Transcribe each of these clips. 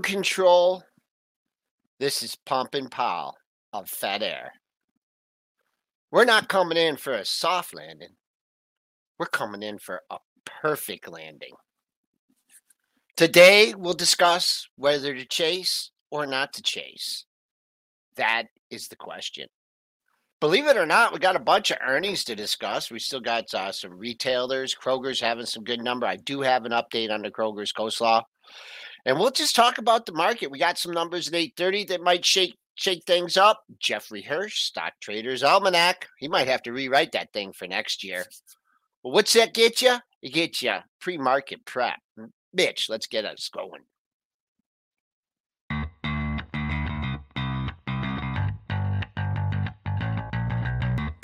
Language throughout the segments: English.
control. This is Pumping Powell of Fat Air. We're not coming in for a soft landing. We're coming in for a perfect landing. Today, we'll discuss whether to chase or not to chase. That is the question. Believe it or not, we got a bunch of earnings to discuss. We still got uh, some retailers. Kroger's having some good number. I do have an update on the Kroger's coleslaw. And we'll just talk about the market. We got some numbers at 8:30 that might shake shake things up. Jeffrey Hirsch, Stock Traders Almanac. He might have to rewrite that thing for next year. Well, what's that get you? It gets you pre-market prep. Bitch, let's get us going.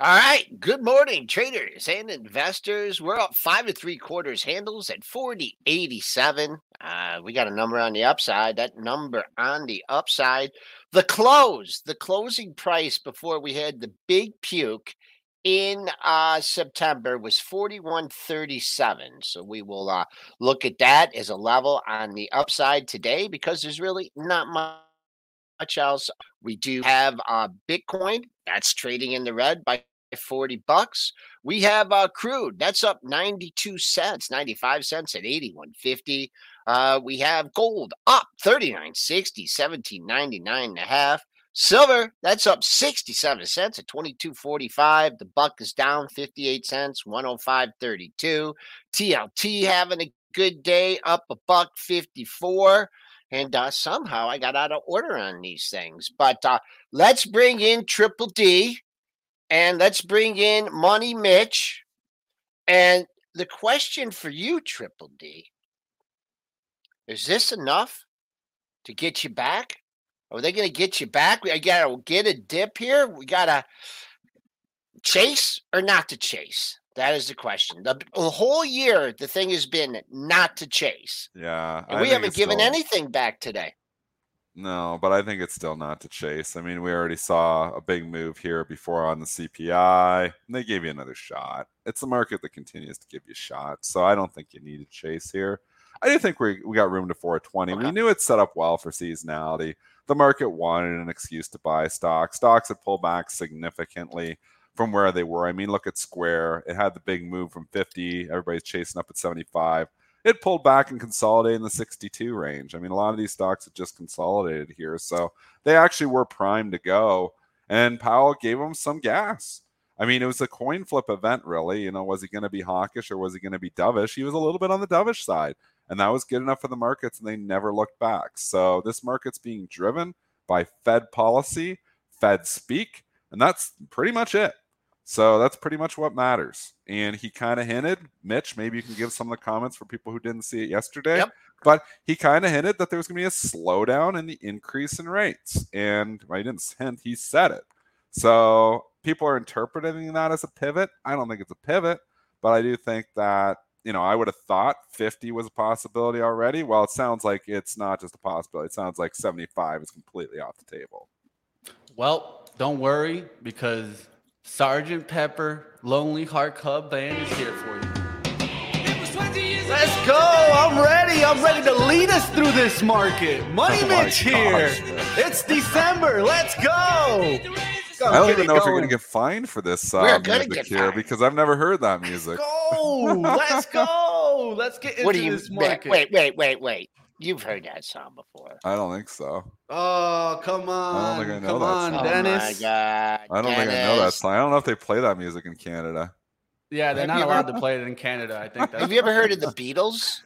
All right. Good morning, traders and investors. We're up five to three quarters handles at 4087. Uh, we got a number on the upside. That number on the upside, the close, the closing price before we had the big puke in uh, September was 4137. So we will uh, look at that as a level on the upside today because there's really not much much else. We do have uh, Bitcoin that's trading in the red by 40 bucks. We have uh, crude that's up 92 cents, 95 cents at 81.50. Uh, we have gold up 39.60, 17.99 and a half. Silver that's up 67 cents at 22.45. The buck is down 58 cents, 105.32. TLT having a good day, up a buck 54 and uh, somehow I got out of order on these things. But uh, let's bring in Triple D, and let's bring in Money Mitch. And the question for you, Triple D, is this enough to get you back? Are they going to get you back? We got to get a dip here. We got to chase or not to chase. That is the question. The, the whole year, the thing has been not to chase. Yeah. And we haven't given still- anything back today. No, but I think it's still not to chase. I mean, we already saw a big move here before on the CPI, and they gave you another shot. It's the market that continues to give you shots. So I don't think you need to chase here. I do think we, we got room to 420. Okay. We knew it set up well for seasonality. The market wanted an excuse to buy stocks. Stocks had pulled back significantly from where they were. I mean, look at Square. It had the big move from 50. Everybody's chasing up at 75. It pulled back and consolidated in the 62 range. I mean, a lot of these stocks have just consolidated here. So they actually were primed to go. And Powell gave them some gas. I mean, it was a coin flip event, really. You know, was he going to be hawkish or was he going to be dovish? He was a little bit on the dovish side. And that was good enough for the markets, and they never looked back. So this market's being driven by Fed policy, Fed speak, and that's pretty much it. So that's pretty much what matters. And he kind of hinted, Mitch, maybe you can give some of the comments for people who didn't see it yesterday. Yep. But he kind of hinted that there was going to be a slowdown in the increase in rates. And well, he didn't hint, he said it. So people are interpreting that as a pivot. I don't think it's a pivot, but I do think that, you know, I would have thought 50 was a possibility already. Well, it sounds like it's not just a possibility. It sounds like 75 is completely off the table. Well, don't worry because Sergeant Pepper Lonely Heart Club Band is here for you. Let's go! I'm ready. I'm ready to lead us through this market. Money Oh Mitch here. gosh. It's December. Let's go. I don't even know if you're going to get fined for this uh, music here fined. because I've never heard that music. Go. Let's go. Let's get into What do you this market. wait, wait, wait, wait. You've heard that song before. I don't think so. Oh, come on. I don't think I know come that on, song. Oh Dennis. my god. I don't think I know that song. I don't know if they play that music in Canada. Yeah, they're Have not allowed ever- to play it in Canada. I think. That's Have you ever heard of the Beatles?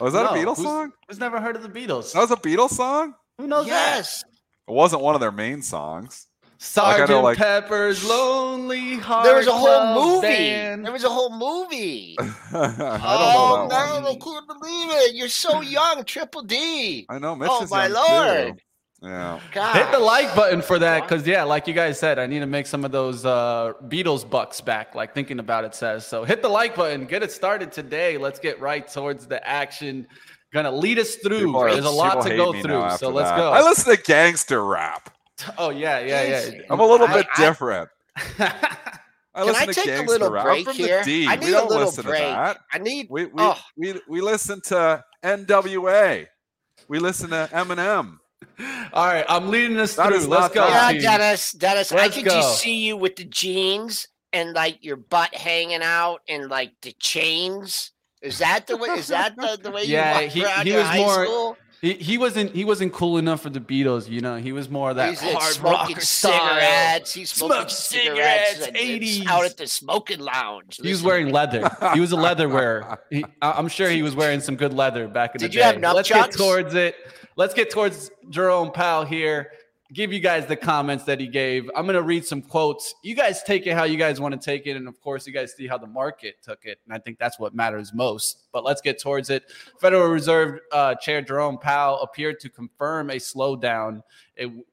Oh, is that a Beatles who's- song? Who's never heard of the Beatles? That was a Beatles song? Who knows Yes. It wasn't one of their main songs. That? Sergeant like, Pepper's Lonely Heart. There was a whole movie. Band. There was a whole movie. I don't oh, know man, I can't believe it. You're so young, Triple D. I know. Mitch oh my lord. Too. Yeah. Gosh. Hit the like button for that because yeah, like you guys said, I need to make some of those uh, Beatles bucks back. Like thinking about it says. So hit the like button. Get it started today. Let's get right towards the action. Gonna lead us through. There's a lot to go through. So let's that. go. I listen to gangster rap. Oh yeah, yeah, yeah. I'm a little I, bit I, different. I Can I take a little break here? I need a little break. I need. We we, oh. we we listen to N.W.A. We listen to Eminem. All right, I'm leading us that through. Let's go. Yeah, Dennis. Dennis, Let's I could go. just see you with the jeans and like your butt hanging out and like the chains. Is that the way? Is that the, the way yeah, you walk he, he was more. School? He, he wasn't he wasn't cool enough for the Beatles, you know. He was more of that He's hard smoking cigarettes. He's smoking cigarettes, cigarettes 80s. out at the smoking lounge. He was wearing leather. He was a leather wearer. He, I'm sure he was wearing some good leather back in Did the day. Did you have nunchucks? Let's get towards it. Let's get towards Jerome Powell here give you guys the comments that he gave. I'm going to read some quotes. You guys take it how you guys want to take it. And of course, you guys see how the market took it. And I think that's what matters most. But let's get towards it. Federal Reserve uh, Chair Jerome Powell appeared to confirm a slowdown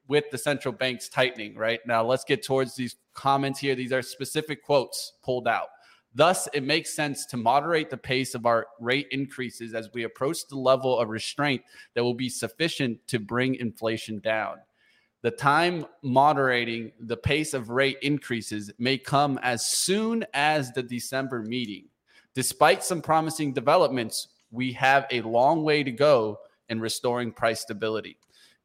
with the central bank's tightening. Right now, let's get towards these comments here. These are specific quotes pulled out. Thus, it makes sense to moderate the pace of our rate increases as we approach the level of restraint that will be sufficient to bring inflation down. The time moderating the pace of rate increases may come as soon as the December meeting. Despite some promising developments, we have a long way to go in restoring price stability.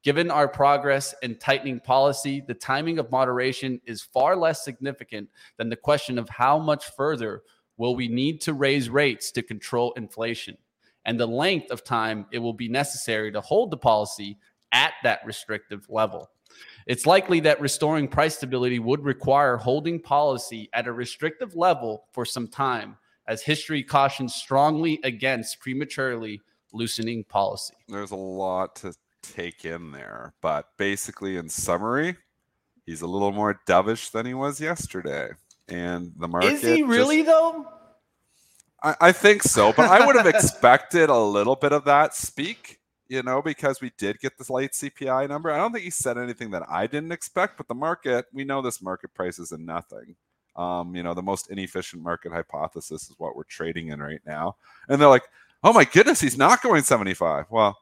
Given our progress in tightening policy, the timing of moderation is far less significant than the question of how much further will we need to raise rates to control inflation and the length of time it will be necessary to hold the policy at that restrictive level. It's likely that restoring price stability would require holding policy at a restrictive level for some time, as history cautions strongly against prematurely loosening policy. There's a lot to take in there, but basically, in summary, he's a little more dovish than he was yesterday. And the market is he really just, though? I, I think so, but I would have expected a little bit of that speak you know, because we did get this late CPI number. I don't think he said anything that I didn't expect, but the market, we know this market price is in nothing. Um, you know, the most inefficient market hypothesis is what we're trading in right now. And they're like, oh my goodness, he's not going 75. Well,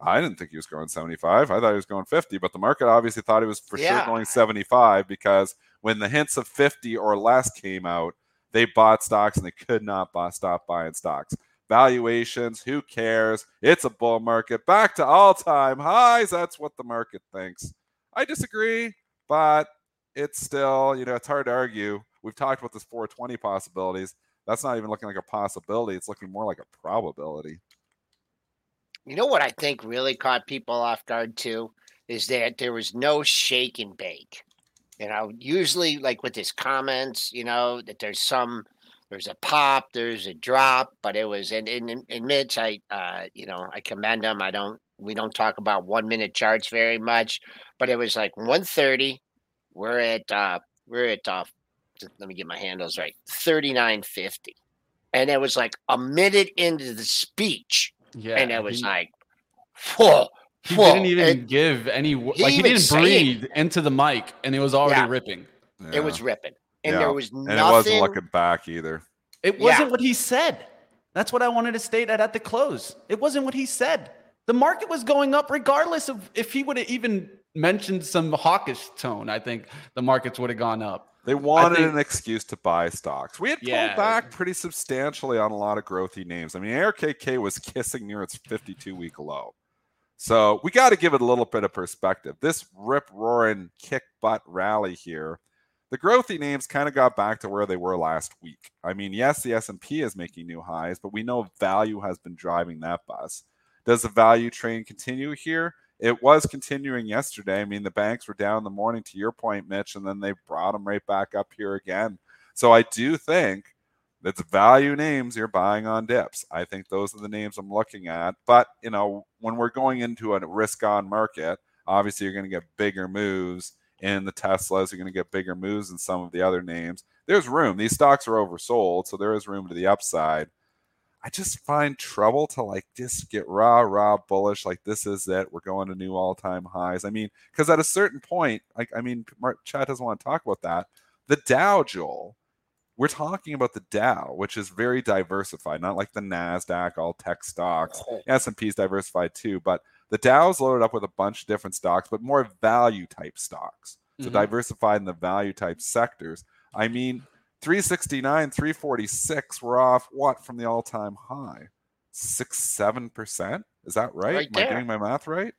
I didn't think he was going 75. I thought he was going 50, but the market obviously thought he was for yeah. sure going 75 because when the hints of 50 or less came out, they bought stocks and they could not buy, stop buying stocks valuations. Who cares? It's a bull market. Back to all time highs. That's what the market thinks. I disagree, but it's still, you know, it's hard to argue. We've talked about this 420 possibilities. That's not even looking like a possibility. It's looking more like a probability. You know what I think really caught people off guard too is that there was no shake and bake. You know, usually like with his comments, you know, that there's some there's a pop, there's a drop, but it was and in in Mitch, I uh, you know, I commend him. I don't we don't talk about one minute charts very much, but it was like 130. We're at uh we're at uh let me get my handles right, 3950. And it was like a minute into the speech. Yeah. And it was he, like, whoa. He didn't even and give any like he didn't breathe it. into the mic and it was already yeah. ripping. Yeah. It was ripping and yeah. there was nothing. And it wasn't looking back either. It wasn't yeah. what he said. That's what I wanted to state at, at the close. It wasn't what he said. The market was going up regardless of if he would have even mentioned some hawkish tone. I think the markets would have gone up. They wanted think, an excuse to buy stocks. We had pulled yeah. back pretty substantially on a lot of growthy names. I mean, ARKK was kissing near its 52 week low. So we got to give it a little bit of perspective. This rip roaring kick butt rally here the growthy names kind of got back to where they were last week. I mean, yes, the S&P is making new highs, but we know value has been driving that bus. Does the value train continue here? It was continuing yesterday. I mean, the banks were down in the morning to your point, Mitch, and then they brought them right back up here again. So I do think that's value names you're buying on dips. I think those are the names I'm looking at. But, you know, when we're going into a risk on market, obviously you're going to get bigger moves and the Teslas are going to get bigger moves than some of the other names. There's room. These stocks are oversold, so there is room to the upside. I just find trouble to like just get raw, raw bullish. Like this is it. We're going to new all time highs. I mean, because at a certain point, like I mean, Mark, Chad doesn't want to talk about that. The Dow, Joel, we're talking about the Dow, which is very diversified, not like the Nasdaq, all tech stocks. S and P's diversified too, but the Dow's loaded up with a bunch of different stocks, but more value type stocks. So mm-hmm. diversified in the value type sectors. I mean, 369, 346, we're off what from the all time high? Six, seven percent? Is that right? right Am I getting my math right?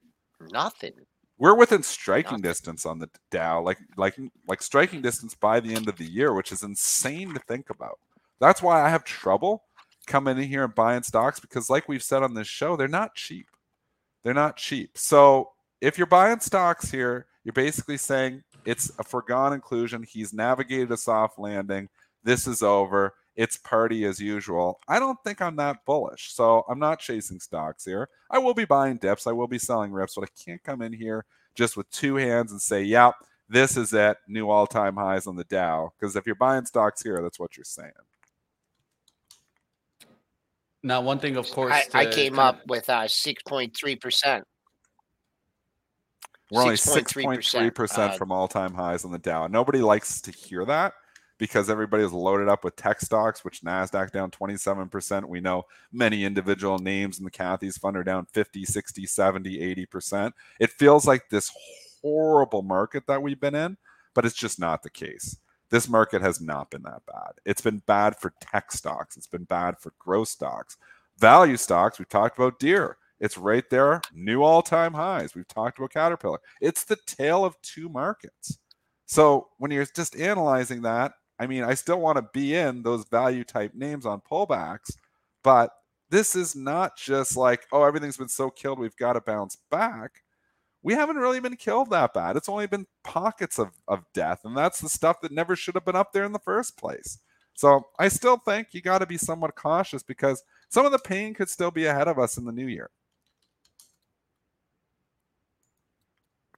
Nothing. We're within striking Nothing. distance on the Dow, like like like striking distance by the end of the year, which is insane to think about. That's why I have trouble coming in here and buying stocks because, like we've said on this show, they're not cheap. They're not cheap. So if you're buying stocks here, you're basically saying it's a foregone inclusion. He's navigated a soft landing. This is over. It's party as usual. I don't think I'm that bullish. So I'm not chasing stocks here. I will be buying dips. I will be selling rips, but I can't come in here just with two hands and say, yep, this is at New all time highs on the Dow. Because if you're buying stocks here, that's what you're saying. Now, one thing, of course, I, I came up with uh, 6.3%. We're only 6.3% uh, from all time highs on the Dow. Nobody likes to hear that because everybody is loaded up with tech stocks, which NASDAQ down 27%. We know many individual names in the Cathie's fund are down 50, 60, 70, 80%. It feels like this horrible market that we've been in, but it's just not the case. This market has not been that bad. It's been bad for tech stocks, it's been bad for growth stocks. Value stocks, we've talked about Deere it's right there, new all time highs. We've talked about Caterpillar. It's the tale of two markets. So when you're just analyzing that, I mean, I still want to be in those value type names on pullbacks, but this is not just like, oh, everything's been so killed, we've got to bounce back. We haven't really been killed that bad. It's only been pockets of, of death, and that's the stuff that never should have been up there in the first place. So I still think you got to be somewhat cautious because some of the pain could still be ahead of us in the new year.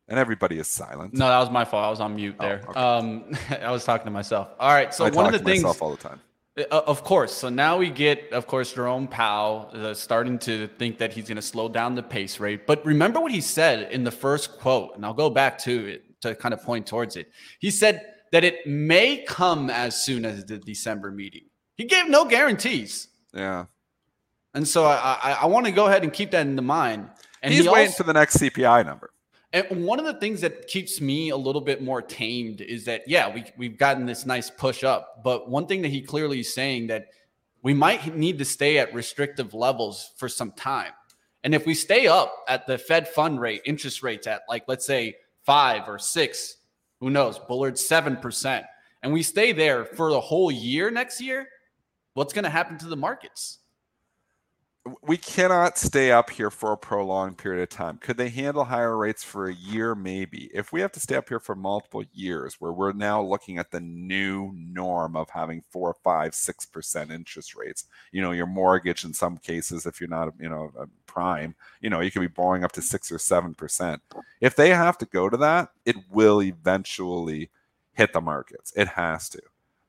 and everybody is silent. No, that was my fault. I was on mute oh, there. Oh, okay. Um, I was talking to myself. All right. So I one of the things all the time. Uh, of course. So now we get, of course, Jerome Powell uh, starting to think that he's going to slow down the pace rate. But remember what he said in the first quote, and I'll go back to it to kind of point towards it. He said that it may come as soon as the December meeting. He gave no guarantees. Yeah. And so I, I, I want to go ahead and keep that in the mind. And he's he waiting also, for the next CPI number. And one of the things that keeps me a little bit more tamed is that, yeah, we, we've gotten this nice push up. But one thing that he clearly is saying that we might need to stay at restrictive levels for some time. And if we stay up at the Fed fund rate, interest rates at like, let's say five or six, who knows, Bullard 7%, and we stay there for the whole year next year, what's going to happen to the markets? We cannot stay up here for a prolonged period of time. Could they handle higher rates for a year? Maybe. If we have to stay up here for multiple years, where we're now looking at the new norm of having four, five, six percent interest rates, you know, your mortgage in some cases, if you're not, you know, prime, you know, you can be borrowing up to six or seven percent. If they have to go to that, it will eventually hit the markets. It has to.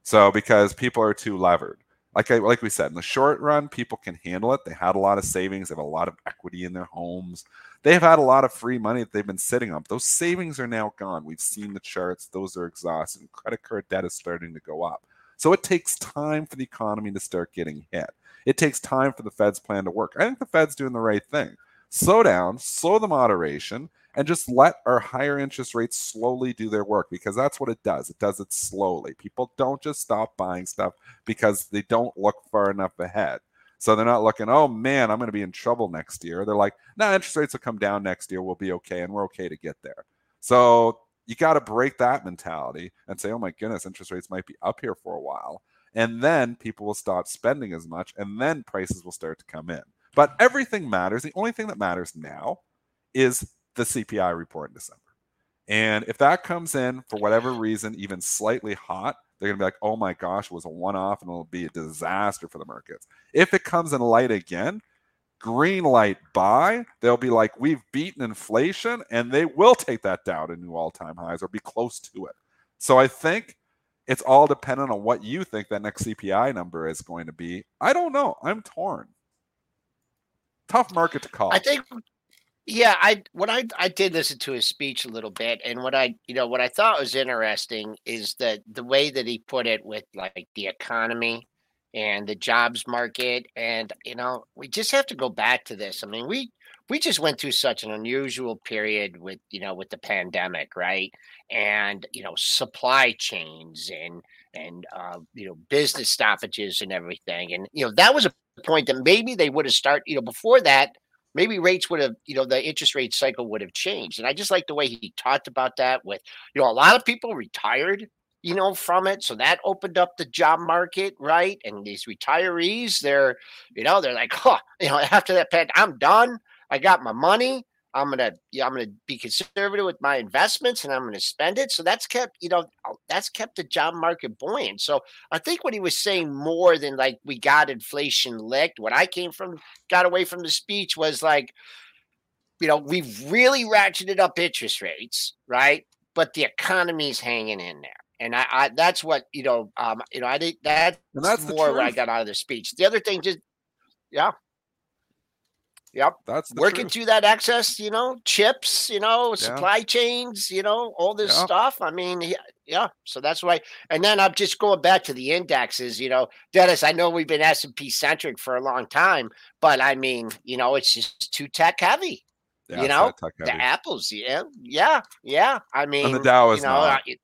So because people are too levered like I like we said, in the short run, people can handle it. They had a lot of savings, they have a lot of equity in their homes. They have had a lot of free money that they've been sitting on. Those savings are now gone. We've seen the charts; those are exhausted. Credit card debt is starting to go up. So it takes time for the economy to start getting hit. It takes time for the Fed's plan to work. I think the Fed's doing the right thing. Slow down, slow the moderation, and just let our higher interest rates slowly do their work because that's what it does. It does it slowly. People don't just stop buying stuff because they don't look far enough ahead. So they're not looking, oh man, I'm going to be in trouble next year. They're like, no, nah, interest rates will come down next year. We'll be okay. And we're okay to get there. So you got to break that mentality and say, oh my goodness, interest rates might be up here for a while. And then people will stop spending as much and then prices will start to come in. But everything matters. The only thing that matters now is the CPI report in December. And if that comes in for whatever reason, even slightly hot, they're going to be like, oh my gosh, it was a one off and it'll be a disaster for the markets. If it comes in light again, green light buy, they'll be like, we've beaten inflation, and they will take that down to new all time highs or be close to it. So I think it's all dependent on what you think that next CPI number is going to be. I don't know. I'm torn. Tough market to call. I think yeah, I what I I did listen to his speech a little bit, and what I you know what I thought was interesting is that the way that he put it with like the economy and the jobs market, and you know we just have to go back to this. I mean, we we just went through such an unusual period with you know with the pandemic, right? And you know supply chains and and uh, you know business stoppages and everything, and you know that was a point that maybe they would have started you know before that maybe rates would have, you know, the interest rate cycle would have changed. And I just like the way he talked about that with, you know, a lot of people retired, you know, from it. So that opened up the job market, right? And these retirees, they're, you know, they're like, huh, you know, after that, pet, I'm done. I got my money. I'm gonna yeah, I'm gonna be conservative with my investments and I'm gonna spend it. So that's kept, you know, that's kept the job market buoyant. So I think what he was saying more than like we got inflation licked, what I came from got away from the speech was like, you know, we've really ratcheted up interest rates, right? But the economy's hanging in there. And I, I that's what, you know, um, you know, I think that's, that's more what I got out of the speech. The other thing just yeah, Yep. That's working truth. through that excess, you know, chips, you know, yeah. supply chains, you know, all this yeah. stuff. I mean, yeah. So that's why. And then I'm just going back to the indexes, you know, Dennis, I know we've been S&P centric for a long time, but I mean, you know, it's just too tech heavy. Yeah, you know, the apples. Yeah. Yeah. Yeah. I mean, and the Dow is you know, not. Uh,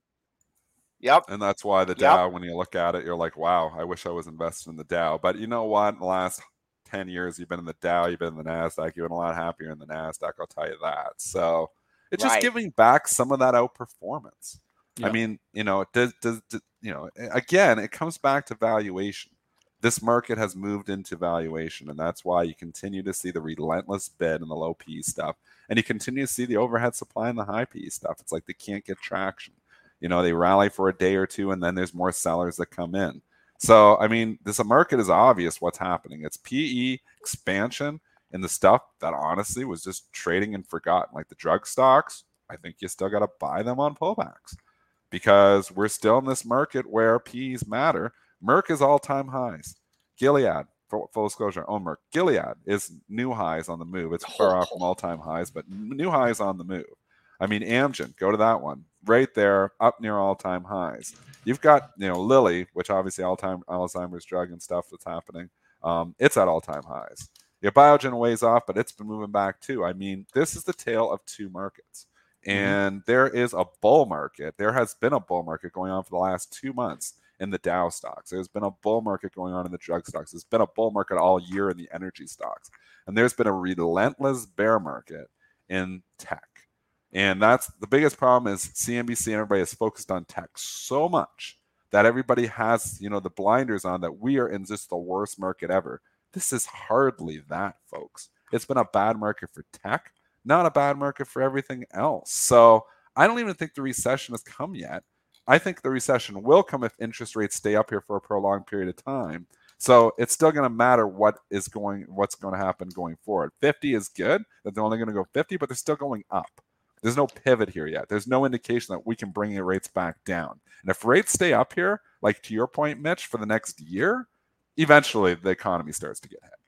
Yep. And that's why the Dow, yep. when you look at it, you're like, wow, I wish I was invested in the Dow. But you know what? In the last 10 years you've been in the Dow, you've been in the NASDAQ, you've been a lot happier in the NASDAQ, I'll tell you that. So it's right. just giving back some of that outperformance. Yeah. I mean, you know, does, does, does, you know, again, it comes back to valuation. This market has moved into valuation, and that's why you continue to see the relentless bid and the low P stuff, and you continue to see the overhead supply and the high P stuff. It's like they can't get traction. You know, they rally for a day or two, and then there's more sellers that come in. So, I mean, this market is obvious what's happening. It's PE expansion and the stuff that honestly was just trading and forgotten, like the drug stocks. I think you still got to buy them on pullbacks because we're still in this market where PEs matter. Merck is all time highs. Gilead, full, full disclosure, own Merck. Gilead is new highs on the move. It's far off from oh. all time highs, but new highs on the move. I mean, Amgen, go to that one right there, up near all time highs. You've got, you know, Lilly, which obviously all time Alzheimer's drug and stuff that's happening. Um, it's at all time highs. Your Biogen weighs off, but it's been moving back too. I mean, this is the tale of two markets. Mm-hmm. And mm-hmm. there is a bull market. There has been a bull market going on for the last two months in the Dow stocks. There's been a bull market going on in the drug stocks. There's been a bull market all year in the energy stocks. And there's been a relentless bear market in tech. And that's the biggest problem is CNBC and everybody is focused on tech so much that everybody has, you know, the blinders on that we are in just the worst market ever. This is hardly that, folks. It's been a bad market for tech, not a bad market for everything else. So I don't even think the recession has come yet. I think the recession will come if interest rates stay up here for a prolonged period of time. So it's still going to matter what is going, what's going to happen going forward. 50 is good that they're only going to go 50, but they're still going up. There's no pivot here yet. There's no indication that we can bring the rates back down. And if rates stay up here, like to your point, Mitch, for the next year, eventually the economy starts to get hit.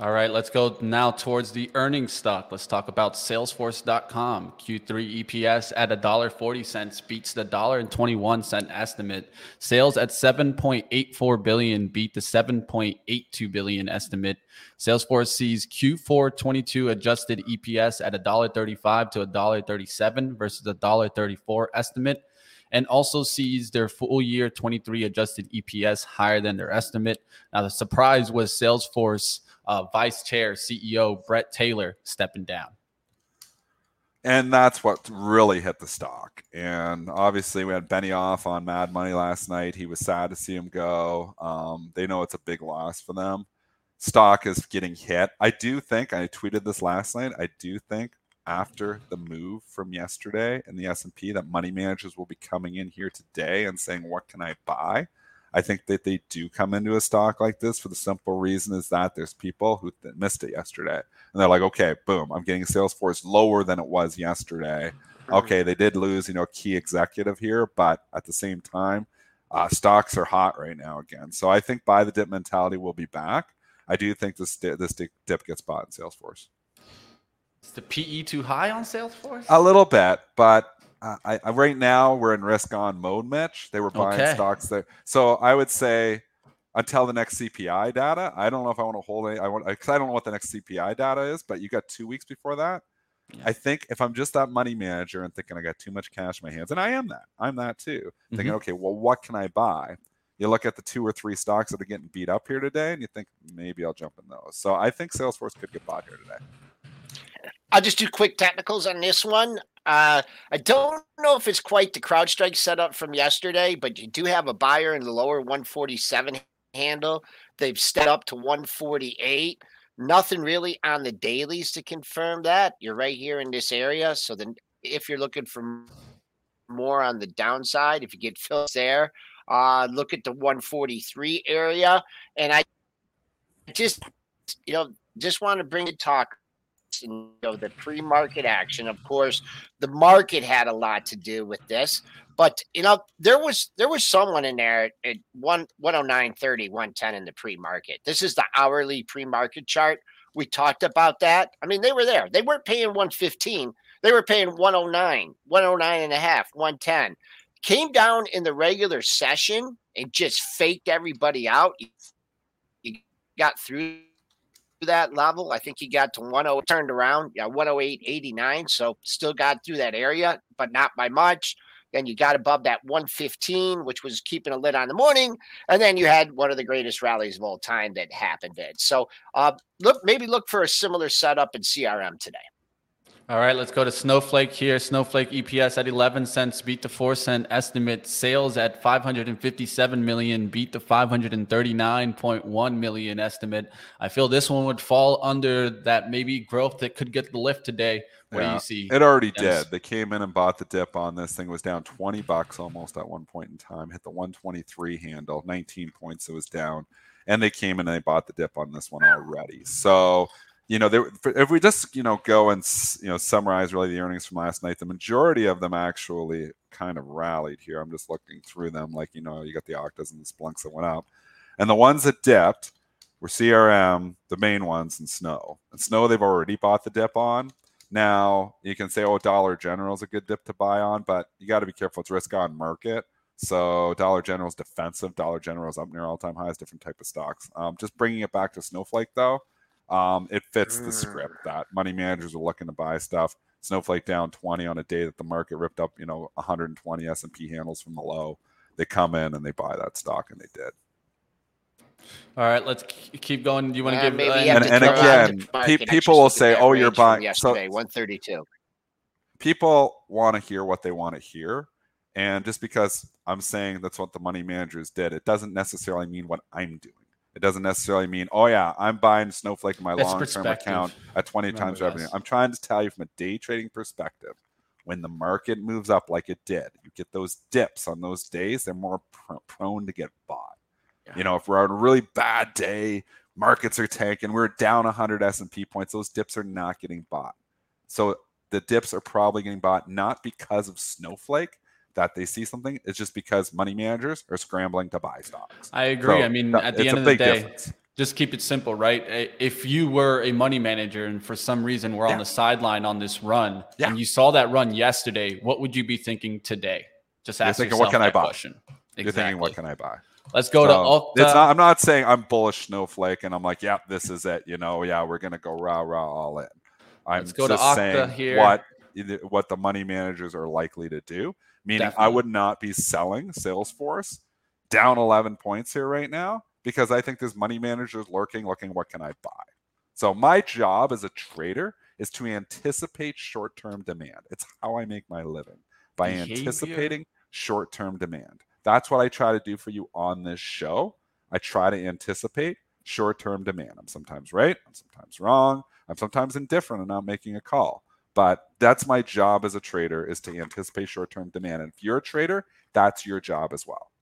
All right, let's go now towards the earnings stock. Let's talk about Salesforce.com. Q3 EPS at $1.40 beats the $1.21 estimate. Sales at 7.84 billion beat the 7.82 billion estimate. Salesforce sees Q4 22 adjusted EPS at $1.35 to $1.37 versus the $1.34 estimate and also sees their full year 23 adjusted EPS higher than their estimate. Now, the surprise was Salesforce uh, Vice Chair, CEO Bret Taylor stepping down. And that's what really hit the stock. And obviously, we had Benioff on Mad Money last night. He was sad to see him go. Um, they know it's a big loss for them. Stock is getting hit. I do think I tweeted this last night. I do think after the move from yesterday in the S&P that money managers will be coming in here today and saying what can I buy? I think that they do come into a stock like this for the simple reason is that there's people who th- missed it yesterday. And they're like, okay, boom, I'm getting Salesforce lower than it was yesterday. Okay, they did lose, you know, a key executive here, but at the same time, uh, stocks are hot right now again. So I think buy the dip mentality will be back. I do think this this dip gets bought in Salesforce. Is the PE too high on Salesforce? A little bit, but uh, I, I, right now we're in risk on mode, Mitch. They were buying okay. stocks there, so I would say until the next CPI data. I don't know if I want to hold any. I want because I don't know what the next CPI data is, but you got two weeks before that. Yeah. I think if I'm just that money manager and thinking I got too much cash in my hands, and I am that, I'm that too. Mm-hmm. Thinking, okay, well, what can I buy? You look at the two or three stocks that are getting beat up here today, and you think maybe I'll jump in those. So I think Salesforce could get bought here today. I'll just do quick technicals on this one. Uh, I don't know if it's quite the crowd CrowdStrike setup from yesterday, but you do have a buyer in the lower 147 handle. They've stepped up to 148. Nothing really on the dailies to confirm that. You're right here in this area. So then if you're looking for more on the downside, if you get fills there, uh, look at the 143 area. And I just, you know, just want to bring it talk you know the pre-market action. Of course the market had a lot to do with this. But you know there was there was someone in there at 1 109 30 110 in the pre-market. This is the hourly pre-market chart. We talked about that. I mean they were there. They weren't paying 115 they were paying 109 109 and a half 110 came down in the regular session and just faked everybody out you got through that level. I think he got to 10 turned around, yeah, 108, 89. So still got through that area, but not by much. Then you got above that 115, which was keeping a lid on the morning. And then you had one of the greatest rallies of all time that happened. Ed. So uh, look, maybe look for a similar setup in CRM today. All right, let's go to Snowflake here. Snowflake EPS at 11 cents, beat the 4 cent estimate. Sales at 557 million, beat the 539.1 million estimate. I feel this one would fall under that maybe growth that could get the lift today. What yeah, do you see? It already yes. did. They came in and bought the dip on this thing. was down 20 bucks almost at one point in time. Hit the 123 handle, 19 points it was down. And they came in and they bought the dip on this one already. So you know, if we just you know go and you know summarize really the earnings from last night, the majority of them actually kind of rallied here. I'm just looking through them, like you know, you got the Oktas and the Splunks that went up, and the ones that dipped were CRM, the main ones, and Snow. And Snow they've already bought the dip on. Now you can say, oh, Dollar General is a good dip to buy on, but you got to be careful. It's risk on market. So Dollar General is defensive. Dollar General is up near all time highs. Different type of stocks. Um, just bringing it back to Snowflake though um, it fits the script mm. that money managers are looking to buy stuff. Snowflake down 20 on a day that the market ripped up, you know, 120 S&P handles from the low. They come in and they buy that stock, and they did. All right, let's keep going. Do you want to give? Maybe uh, and, and again, pe- people will say, "Oh, you're buying." Yesterday, so 132. People want to hear what they want to hear, and just because I'm saying that's what the money managers did, it doesn't necessarily mean what I'm doing. It doesn't necessarily mean, oh yeah, I'm buying Snowflake in my long term account at 20 Remember times revenue. I'm trying to tell you from a day trading perspective, when the market moves up like it did, you get those dips on those days, they're more pr- prone to get bought. Yeah. You know, if we're on a really bad day, markets are tanking, we're down 100 S&P points, those dips are not getting bought. So the dips are probably getting bought not because of Snowflake, that they see something. It's just because money managers are scrambling to buy stocks. I agree. So I mean, at the end of the day, difference. just keep it simple, right? If you were a money manager and for some reason we're yeah. on the sideline on this run yeah. and you saw that run yesterday, what would you be thinking today? Just ask You're thinking, what can I buy? Question. Exactly. You're thinking, what can I buy? Let's go so, to It's uh, not, I'm not saying I'm bullish snowflake and I'm like, yeah, this is it. You know, yeah, we're gonna go rah rah all in. I'm Let's go just saying here. what what the money managers are likely to do. Meaning, Definitely. I would not be selling Salesforce down 11 points here right now because I think there's money managers lurking, looking, what can I buy? So my job as a trader is to anticipate short-term demand. It's how I make my living by Behavior. anticipating short-term demand. That's what I try to do for you on this show. I try to anticipate short-term demand. I'm sometimes right, I'm sometimes wrong, I'm sometimes indifferent and not making a call. But that's my job as a trader is to anticipate short-term demand. And if you're a trader, that's your job as well.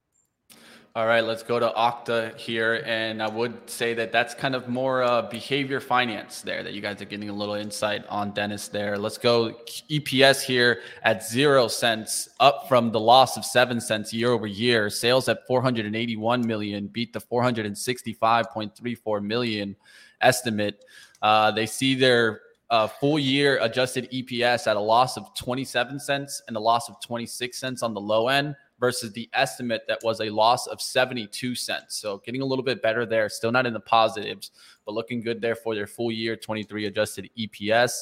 All right, let's go to Okta here. And I would say that that's kind of more uh, behavior finance there that you guys are getting a little insight on, Dennis, there. Let's go EPS here at zero cents, up from the loss of seven cents year over year. Sales at 481 million, beat the 465.34 million estimate. Uh, they see their uh, full year adjusted EPS at a loss of 27 cents and a loss of 26 cents on the low end versus the estimate that was a loss of 72 cents. So getting a little bit better there, still not in the positives, but looking good there for their full year 23 adjusted EPS.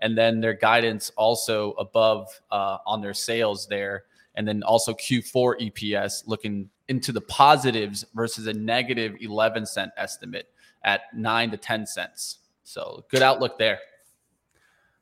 And then their guidance also above uh, on their sales there. And then also Q4 EPS looking into the positives versus a negative 11 cent estimate at nine to 10 cents. So good outlook there.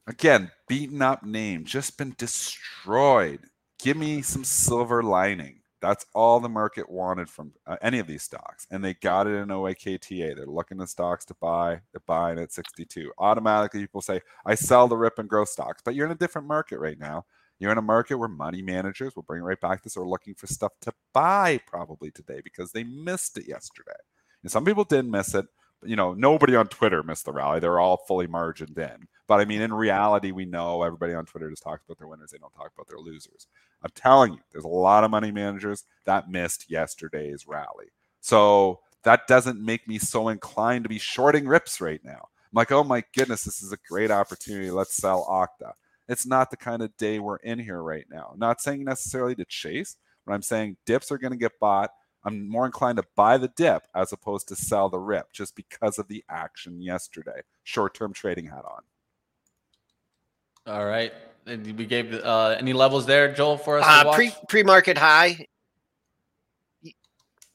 Again, beaten up name, just been destroyed give me some silver lining. That's all the market wanted from uh, any of these stocks. And they got it in Okta. They're looking at stocks to buy. They're buying at 62. Automatically, people say, I sell the rip and growth stocks. But you're in a different market right now. You're in a market where money managers, will bring it right back this, are looking for stuff to buy probably today because they missed it yesterday. And some people didn't miss it. But, you know, nobody on Twitter missed the rally. They're all fully margined in. But I mean, in reality, we know everybody on Twitter just talks about their winners. They don't talk about their losers. I'm telling you, there's a lot of money managers that missed yesterday's rally. So that doesn't make me so inclined to be shorting rips right now. I'm like, oh my goodness, this is a great opportunity. Let's sell Okta. It's not the kind of day we're in here right now. Not saying necessarily to chase, but I'm saying dips are going to get bought. I'm more inclined to buy the dip as opposed to sell the rip just because of the action yesterday. Short term trading hat on. All right. And we gave uh, any levels there, Joel, for us. Uh, pre pre market high.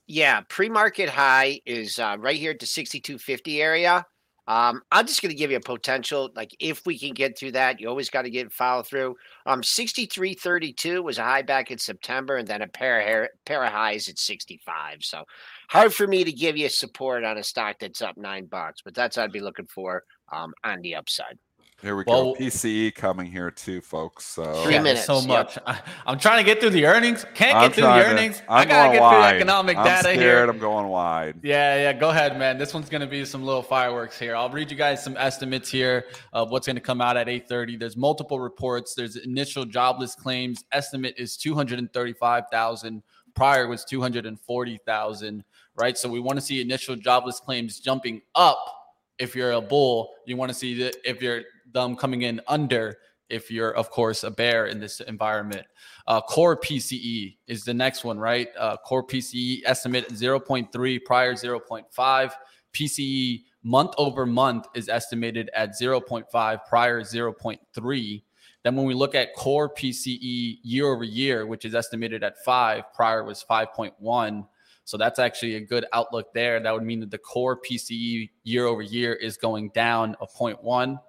Yeah, pre market high is uh, right here at the 6250 area. Um, I'm just going to give you a potential. Like if we can get through that, you always got to get follow through. Um, 63.32 was a high back in September, and then a pair of pair of highs at 65. So hard for me to give you support on a stock that's up nine bucks, but that's what I'd be looking for um, on the upside. Here we well, go. PCE coming here too, folks. So three minutes. So much. Yep. I, am trying to get through the earnings. Can't I'm get through the earnings. To, I gotta get wide. through economic I'm data scared. here. I'm going wide. Yeah, yeah. Go ahead, man. This one's gonna be some little fireworks here. I'll read you guys some estimates here of what's gonna come out at 8:30. There's multiple reports. There's initial jobless claims. Estimate is 235,000. Prior was 240,000. Right. So we want to see initial jobless claims jumping up if you're a bull, you want to see that if you're them coming in under if you're, of course, a bear in this environment. Uh, core PCE is the next one, right? Uh, core PCE estimate 0.3, prior 0.5. PCE month over month is estimated at 0.5, prior 0.3. Then when we look at core PCE year over year, which is estimated at five, prior was 5.1. So that's actually a good outlook there. That would mean that the core PCE year over year is going down a 0.1.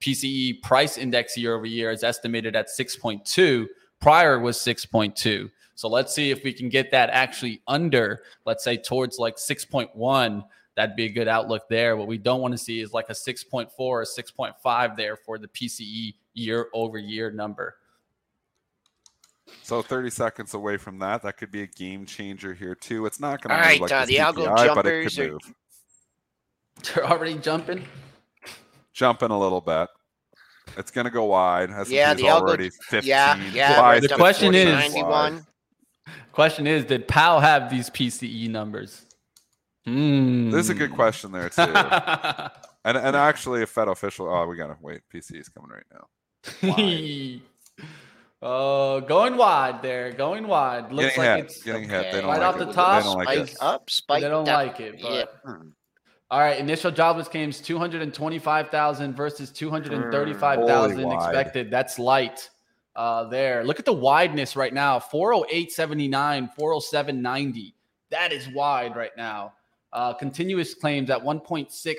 PCE price index year over year is estimated at 6.2. Prior was 6.2. So let's see if we can get that actually under, let's say towards like 6.1. That'd be a good outlook there. What we don't want to see is like a 6.4 or 6.5 there for the PCE year over year number. So 30 seconds away from that, that could be a game changer here too. It's not going to move right, like uh, the CPI, algo jumpers but it could are... move. They're already jumping. Jumping a little bit. It's going to go wide. S&P's yeah, the already algo, 15. Yeah, yeah. The question is, 91. question is, did Powell have these PCE numbers? Mm. This is a good question there too. and and actually, a Fed official. Oh, we gotta wait. PCE is coming right now. Oh, going wide there, going wide. Looks getting like hit, it's getting hit. They don't right like off it. the top. They don't like spike it. up, spike They don't down. like it. But Yeah. All right, initial jobless claims two hundred and twenty-five thousand versus two hundred and thirty-five thousand Holy wide. expected. That's light. Uh, there. Look at the wideness right now: 408.79, 407.90. That is wide right now. Uh, continuous claims at 1.6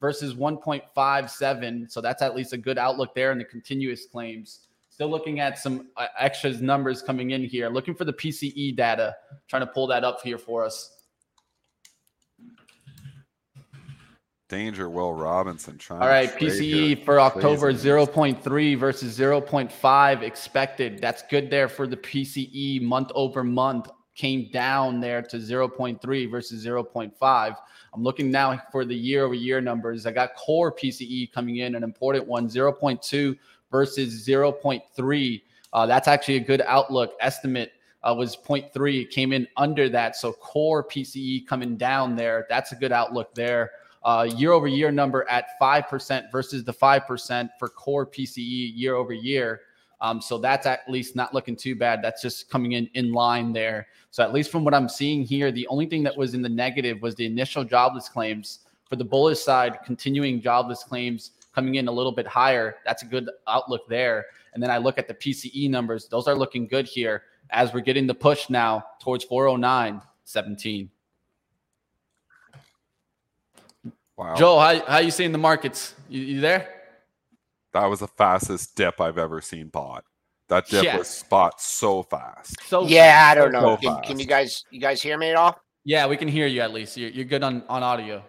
versus 1.57. So that's at least a good outlook there in the continuous claims. Still looking at some uh, extras numbers coming in here. Looking for the PCE data. Trying to pull that up here for us. Danger, Will Robinson trying. All right, PCE here. for October Crazy. 0.3 versus 0.5 expected. That's good there for the PCE month over month. came down there to 0.3 versus 0.5. I'm looking now for the year over year numbers. I got core PCE coming in, an important one 0.2 versus 0.3. Uh, that's actually a good outlook estimate. Uh, was 0.3. It came in under that. So core PCE coming down there. That's a good outlook there. Uh, year over year number at 5% versus the 5% for core PCE year over year. Um, so that's at least not looking too bad. That's just coming in in line there. So at least from what I'm seeing here, the only thing that was in the negative was the initial jobless claims. For the bullish side, continuing jobless claims coming in a little bit higher. That's a good outlook there. And then I look at the PCE numbers; those are looking good here as we're getting the push now towards 409 Wow. Joel, how how you seeing the markets? You, you there? That was the fastest dip I've ever seen pot. That dip yeah. was spot so fast. So yeah, I don't know. So can, can, you guys you guys hear me at all? Yeah, we can hear you at least. You're, you're good on on audio.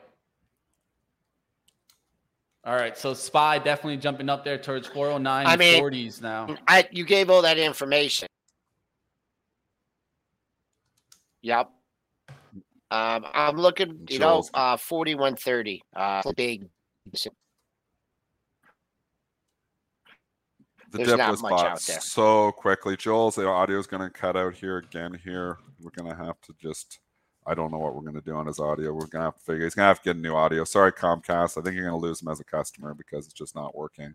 All right, so Spy definitely jumping up there towards 409 I mean, 40s now. I you gave all that information. Yep. Um, I'm looking, you know, uh, 4130. Uh, big. The There's dip was bought so quickly. Joel's the audio is going to cut out here again. Here, we're going to have to just. I don't know what we're going to do on his audio. We're going to have to figure. He's going to have to get a new audio. Sorry, Comcast. I think you're going to lose him as a customer because it's just not working.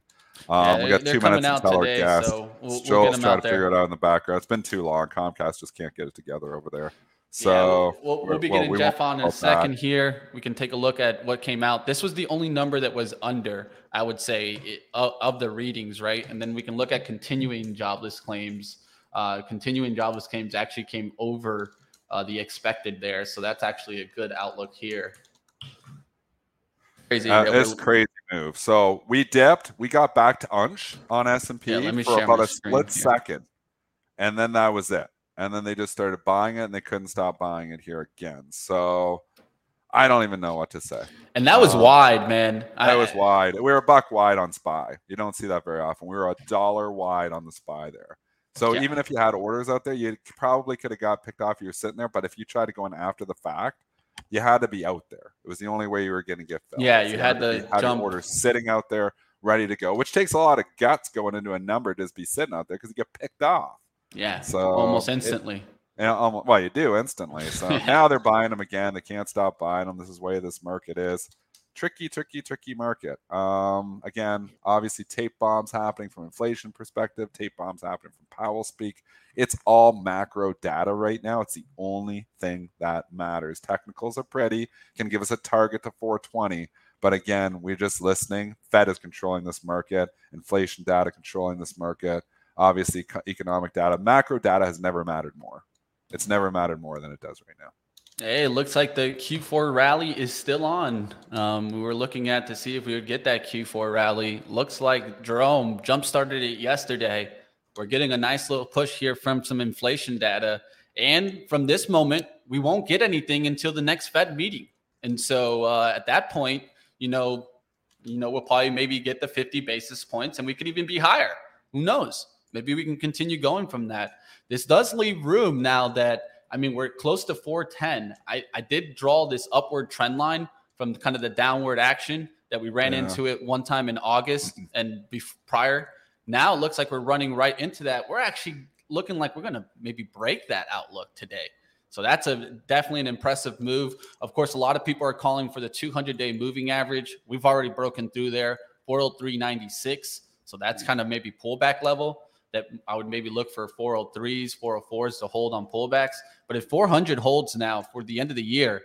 Um, yeah, we got two minutes until our guest. So we'll, Joel's we'll trying to there. figure it out in the background. It's been too long. Comcast just can't get it together over there. So yeah, we'll, we'll, be getting well, we Jeff on in a second that. here. We can take a look at what came out. This was the only number that was under, I would say, it, of, of, the readings, right? And then we can look at continuing jobless claims. Uh, continuing jobless claims actually came over uh, the expected there, so that's actually a good outlook here. Crazy, uh, it's crazy move. So we dipped, we got back to unch on S and P for about a split second, and then that was it and then they just started buying it and they couldn't stop buying it here again. So I don't even know what to say. And that was um, wide, man. That I, was wide. We were a buck wide on SPY. You don't see that very often. We were a dollar wide on the SPY there. So yeah. even if you had orders out there, you probably could have got picked off. You were sitting there, but if you tried to go in after the fact, you had to be out there. It was the only way you were going to get filled. Yeah, you, you had, had, the had jump. orders sitting out there ready to go, which takes a lot of guts going into a number to just be sitting out there because you get picked off. Yeah. So almost instantly. It, yeah, well, you do instantly. So now they're buying them again. They can't stop buying them. This is the way this market is. Tricky, tricky, tricky market. Um, again, obviously, tape bombs happening from inflation perspective. Tape bombs happening from Powell speak. It's all macro data right now. It's the only thing that matters. Technicals are pretty, can give us a target to 420. But again, we're just listening. Fed is controlling this market. Inflation data controlling this market obviously economic data. Macro data has never mattered more. It's never mattered more than it does right now. Hey, it looks like the Q4 rally is still on. Um, we were looking at to see if we would get that Q4 rally. Looks like Jerome jump started it yesterday. We're getting a nice little push here from some inflation data. And from this moment, we won't get anything until the next Fed meeting. And so uh, at that point, you know, you know, we'll probably maybe get the 50 basis points and we could even be higher. Who knows? Maybe we can continue going from that. This does leave room now that I mean we're close to 410. I, I did draw this upward trend line from kind of the downward action that we ran yeah. into it one time in August mm-hmm. and bef- prior. Now it looks like we're running right into that. We're actually looking like we're going to maybe break that outlook today. So that's a definitely an impressive move. Of course, a lot of people are calling for the 200-day moving average. We've already broken through there, 403.96. So that's mm. kind of maybe pullback level that I would maybe look for 403s, 404s to hold on pullbacks. But if 400 holds now for the end of the year,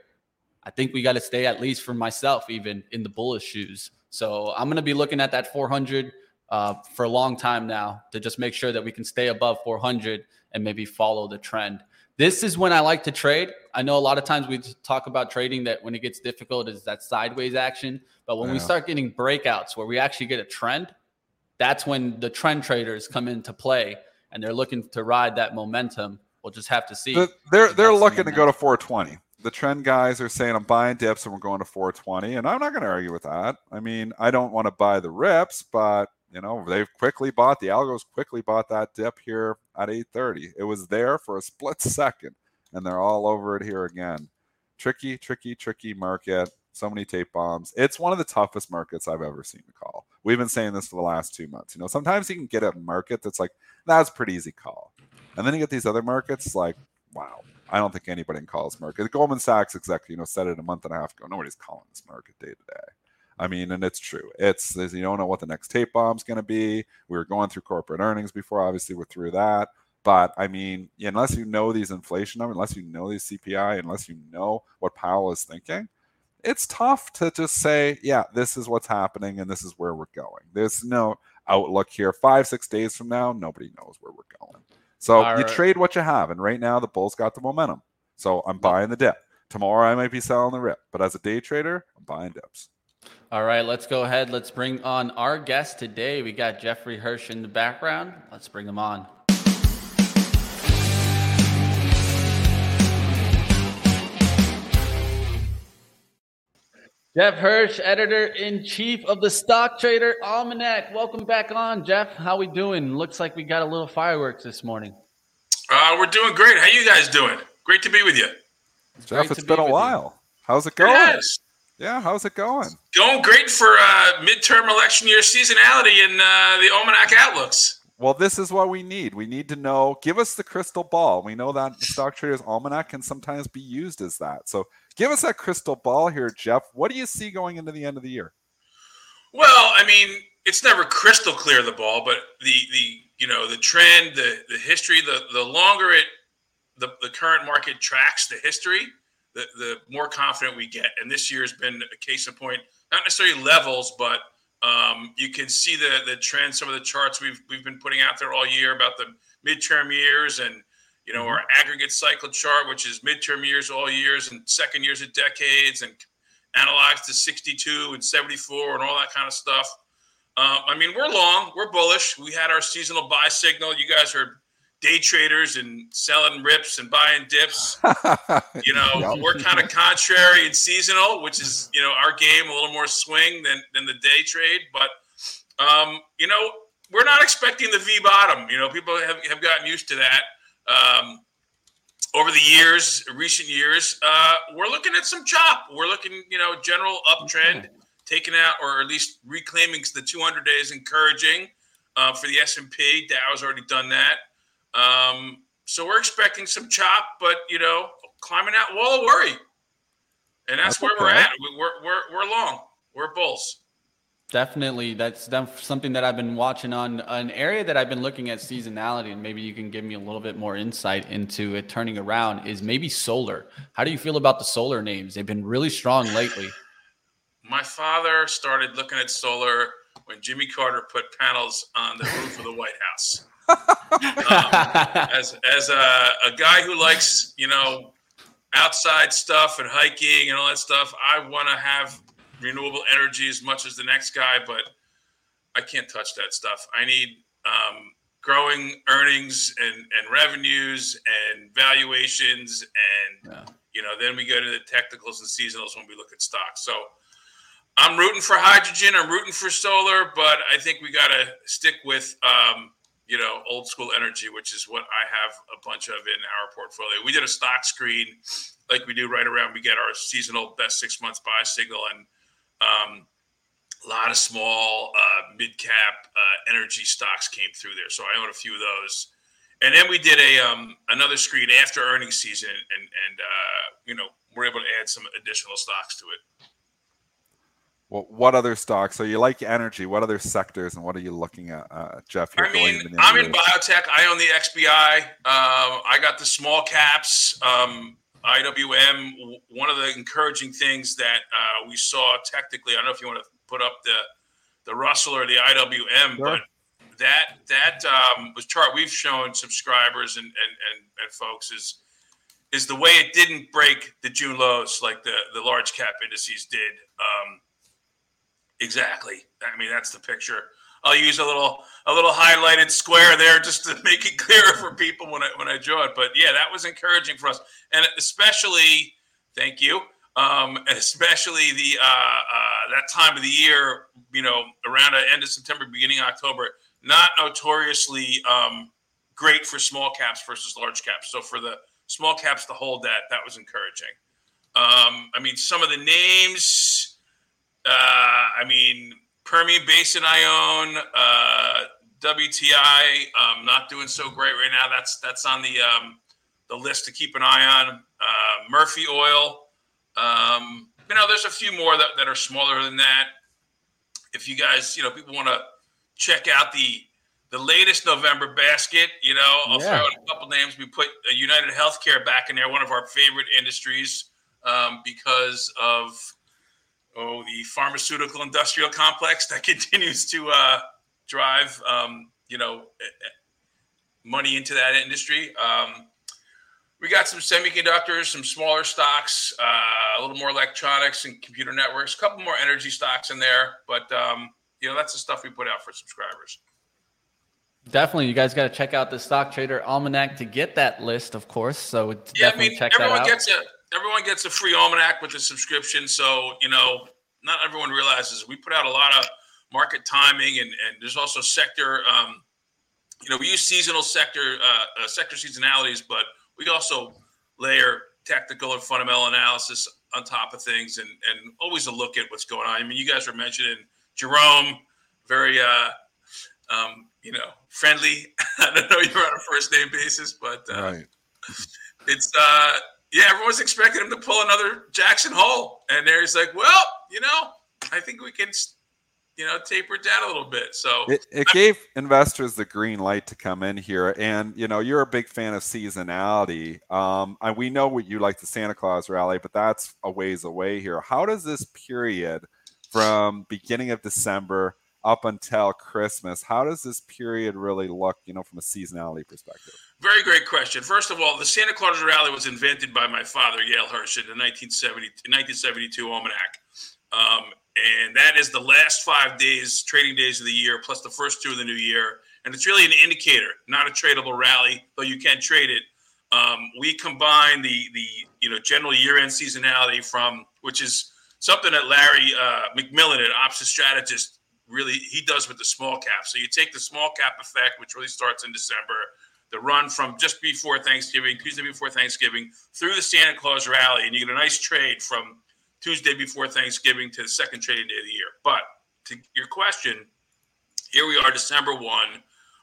I think we got to stay at least for myself, even in the bullish shoes. So I'm going to be looking at that 400 uh, for a long time now to just make sure that we can stay above 400 and maybe follow the trend. This is when I like to trade. I know a lot of times we talk about trading that when it gets difficult is that sideways action. But when yeah. we start getting breakouts where we actually get a trend, that's when the trend traders come into play and they're looking to ride that momentum. We'll just have to see. They're they're looking to go to 420. The trend guys are saying I'm buying dips and we're going to 420, and I'm not going to argue with that. I mean, I don't want to buy the rips, but you know they've quickly bought the algos quickly bought that dip here at 8:30. It was there for a split second, and they're all over it here again. Tricky, tricky, tricky market. So many tape bombs. It's one of the toughest markets I've ever seen to call. We've been saying this for the last two months. You know, sometimes you can get a market that's like, that's pretty easy call. And then you get these other markets like, wow, I don't think anybody can call this market. Goldman Sachs executive, you know, said it a month and a half ago. Nobody's calling this market day to day. I mean, and it's true. It's you don't know what the next tape bomb's going to be. We were going through corporate earnings before. Obviously, we're through that. But I mean, unless you know these inflation numbers, unless you know these CPI, unless you know what Powell is thinking, it's tough to just say, yeah, this is what's happening and this is where we're going. There's no outlook here. Five, six days from now, nobody knows where we're going. So All you right. trade what you have. And right now, the Bulls got the momentum. So I'm buying the dip. Tomorrow, I might be selling the rip. But as a day trader, I'm buying dips. All right, let's go ahead. Let's bring on our guest today. We got Jeffrey Hirsch in the background. Let's bring him on. Jeff Hirsch, editor in chief of the Stock Trader Almanac. Welcome back on, Jeff. How we doing? Looks like we got a little fireworks this morning. Uh, we're doing great. How you guys doing? Great to be with you. It's Jeff, it's been a while. You. How's it going? Yes. Yeah, how's it going? Going great for uh, midterm election year seasonality and uh, the Almanac outlooks. Well, this is what we need. We need to know. Give us the crystal ball. We know that the Stock Traders Almanac can sometimes be used as that. So Give us that crystal ball here, Jeff. What do you see going into the end of the year? Well, I mean, it's never crystal clear the ball, but the the you know the trend, the the history, the the longer it the, the current market tracks the history, the the more confident we get. And this year has been a case in point, not necessarily levels, but um, you can see the the trend. Some of the charts we've we've been putting out there all year about the midterm years and you know, mm-hmm. our aggregate cycle chart, which is midterm years, all years, and second years of decades, and analyzed to 62 and 74 and all that kind of stuff. Um, I mean, we're long, we're bullish. We had our seasonal buy signal. You guys are day traders and selling rips and buying dips. you know, we're kind of contrary and seasonal, which is you know our game a little more swing than than the day trade. But um, you know, we're not expecting the V bottom. You know, people have, have gotten used to that um, over the years, recent years, uh, we're looking at some chop. We're looking, you know, general uptrend, taking out or at least reclaiming the 200 days, encouraging uh, for the S&P. Dow's already done that. Um, so we're expecting some chop, but you know, climbing that wall of worry, and that's, that's where okay. we're at. We're, we're we're long. We're bulls. Definitely, that's something that I've been watching on an area that I've been looking at seasonality, and maybe you can give me a little bit more insight into it turning around. Is maybe solar. How do you feel about the solar names? They've been really strong lately. My father started looking at solar when Jimmy Carter put panels on the roof of the White House. um, as as a, a guy who likes you know outside stuff and hiking and all that stuff, I want to have renewable energy as much as the next guy, but I can't touch that stuff. I need um, growing earnings and, and revenues and valuations and yeah. you know then we go to the technicals and seasonals when we look at stocks. So I'm rooting for hydrogen. I'm rooting for solar, but I think we got to stick with um, you know old school energy, which is what I have a bunch of in our portfolio. We did a stock screen like we do right around we get our seasonal best six months buy signal and um, a lot of small uh, mid cap uh, energy stocks came through there, so I own a few of those. And then we did a um, another screen after earnings season, and and uh, you know we're able to add some additional stocks to it. Well, what other stocks? So you like energy? What other sectors, and what are you looking at, uh, Jeff? I mean, I'm in biotech. I own the XBI. Um, I got the small caps. Um, IWM, one of the encouraging things that uh, we saw technically, I don't know if you want to put up the the Russell or the IWM, sure. but that that um, was chart we've shown subscribers and, and and and folks is is the way it didn't break the June lows like the the large cap indices did. Um, exactly. I mean, that's the picture. I'll use a little a little highlighted square there just to make it clearer for people when I when I draw it. But yeah, that was encouraging for us, and especially thank you, um, and especially the uh, uh, that time of the year, you know, around the end of September, beginning of October, not notoriously um, great for small caps versus large caps. So for the small caps to hold that. That was encouraging. Um, I mean, some of the names. Uh, I mean, Permian Basin I own. Uh, WTI um, not doing so great right now. That's that's on the um, the list to keep an eye on. Uh, Murphy Oil. Um, you know, there's a few more that, that are smaller than that. If you guys, you know, people want to check out the the latest November basket, you know, I'll yeah. throw out a couple names. We put uh, United Healthcare back in there, one of our favorite industries, um, because of oh the pharmaceutical industrial complex that continues to uh, drive, um, you know, eh, eh, money into that industry. Um, we got some semiconductors, some smaller stocks, uh, a little more electronics and computer networks, a couple more energy stocks in there. But um, you know, that's the stuff we put out for subscribers. Definitely, you guys got to check out the Stock Trader Almanac to get that list, of course. So yeah, I mean, everyone gets a everyone gets a free almanac with a subscription. So you know, not everyone realizes we put out a lot of market timing, and and there's also sector. Um, you know, we use seasonal sector uh, uh, sector seasonalities, but we also layer technical and fundamental analysis on top of things and, and always a look at what's going on. I mean, you guys were mentioning Jerome, very, uh, um, you know, friendly. I don't know you're on a first name basis, but uh, right. it's, uh, yeah, everyone's expecting him to pull another Jackson Hole. And there he's like, well, you know, I think we can you know, taper down a little bit. So it, it gave investors the green light to come in here. And, you know, you're a big fan of seasonality. Um, and we know what you like the Santa Claus rally, but that's a ways away here. How does this period from beginning of December up until Christmas, how does this period really look, you know, from a seasonality perspective? Very great question. First of all, the Santa Claus rally was invented by my father, Yale Hirsch, in the 1970, 1972 almanac. Um, and that is the last five days, trading days of the year, plus the first two of the new year. And it's really an indicator, not a tradable rally, though you can trade it. Um, we combine the the you know general year-end seasonality from which is something that Larry uh, McMillan, an options strategist, really he does with the small cap. So you take the small cap effect, which really starts in December, the run from just before Thanksgiving, Tuesday before Thanksgiving, through the Santa Claus rally, and you get a nice trade from Tuesday before Thanksgiving to the second trading day of the year. But to your question, here we are, December 1.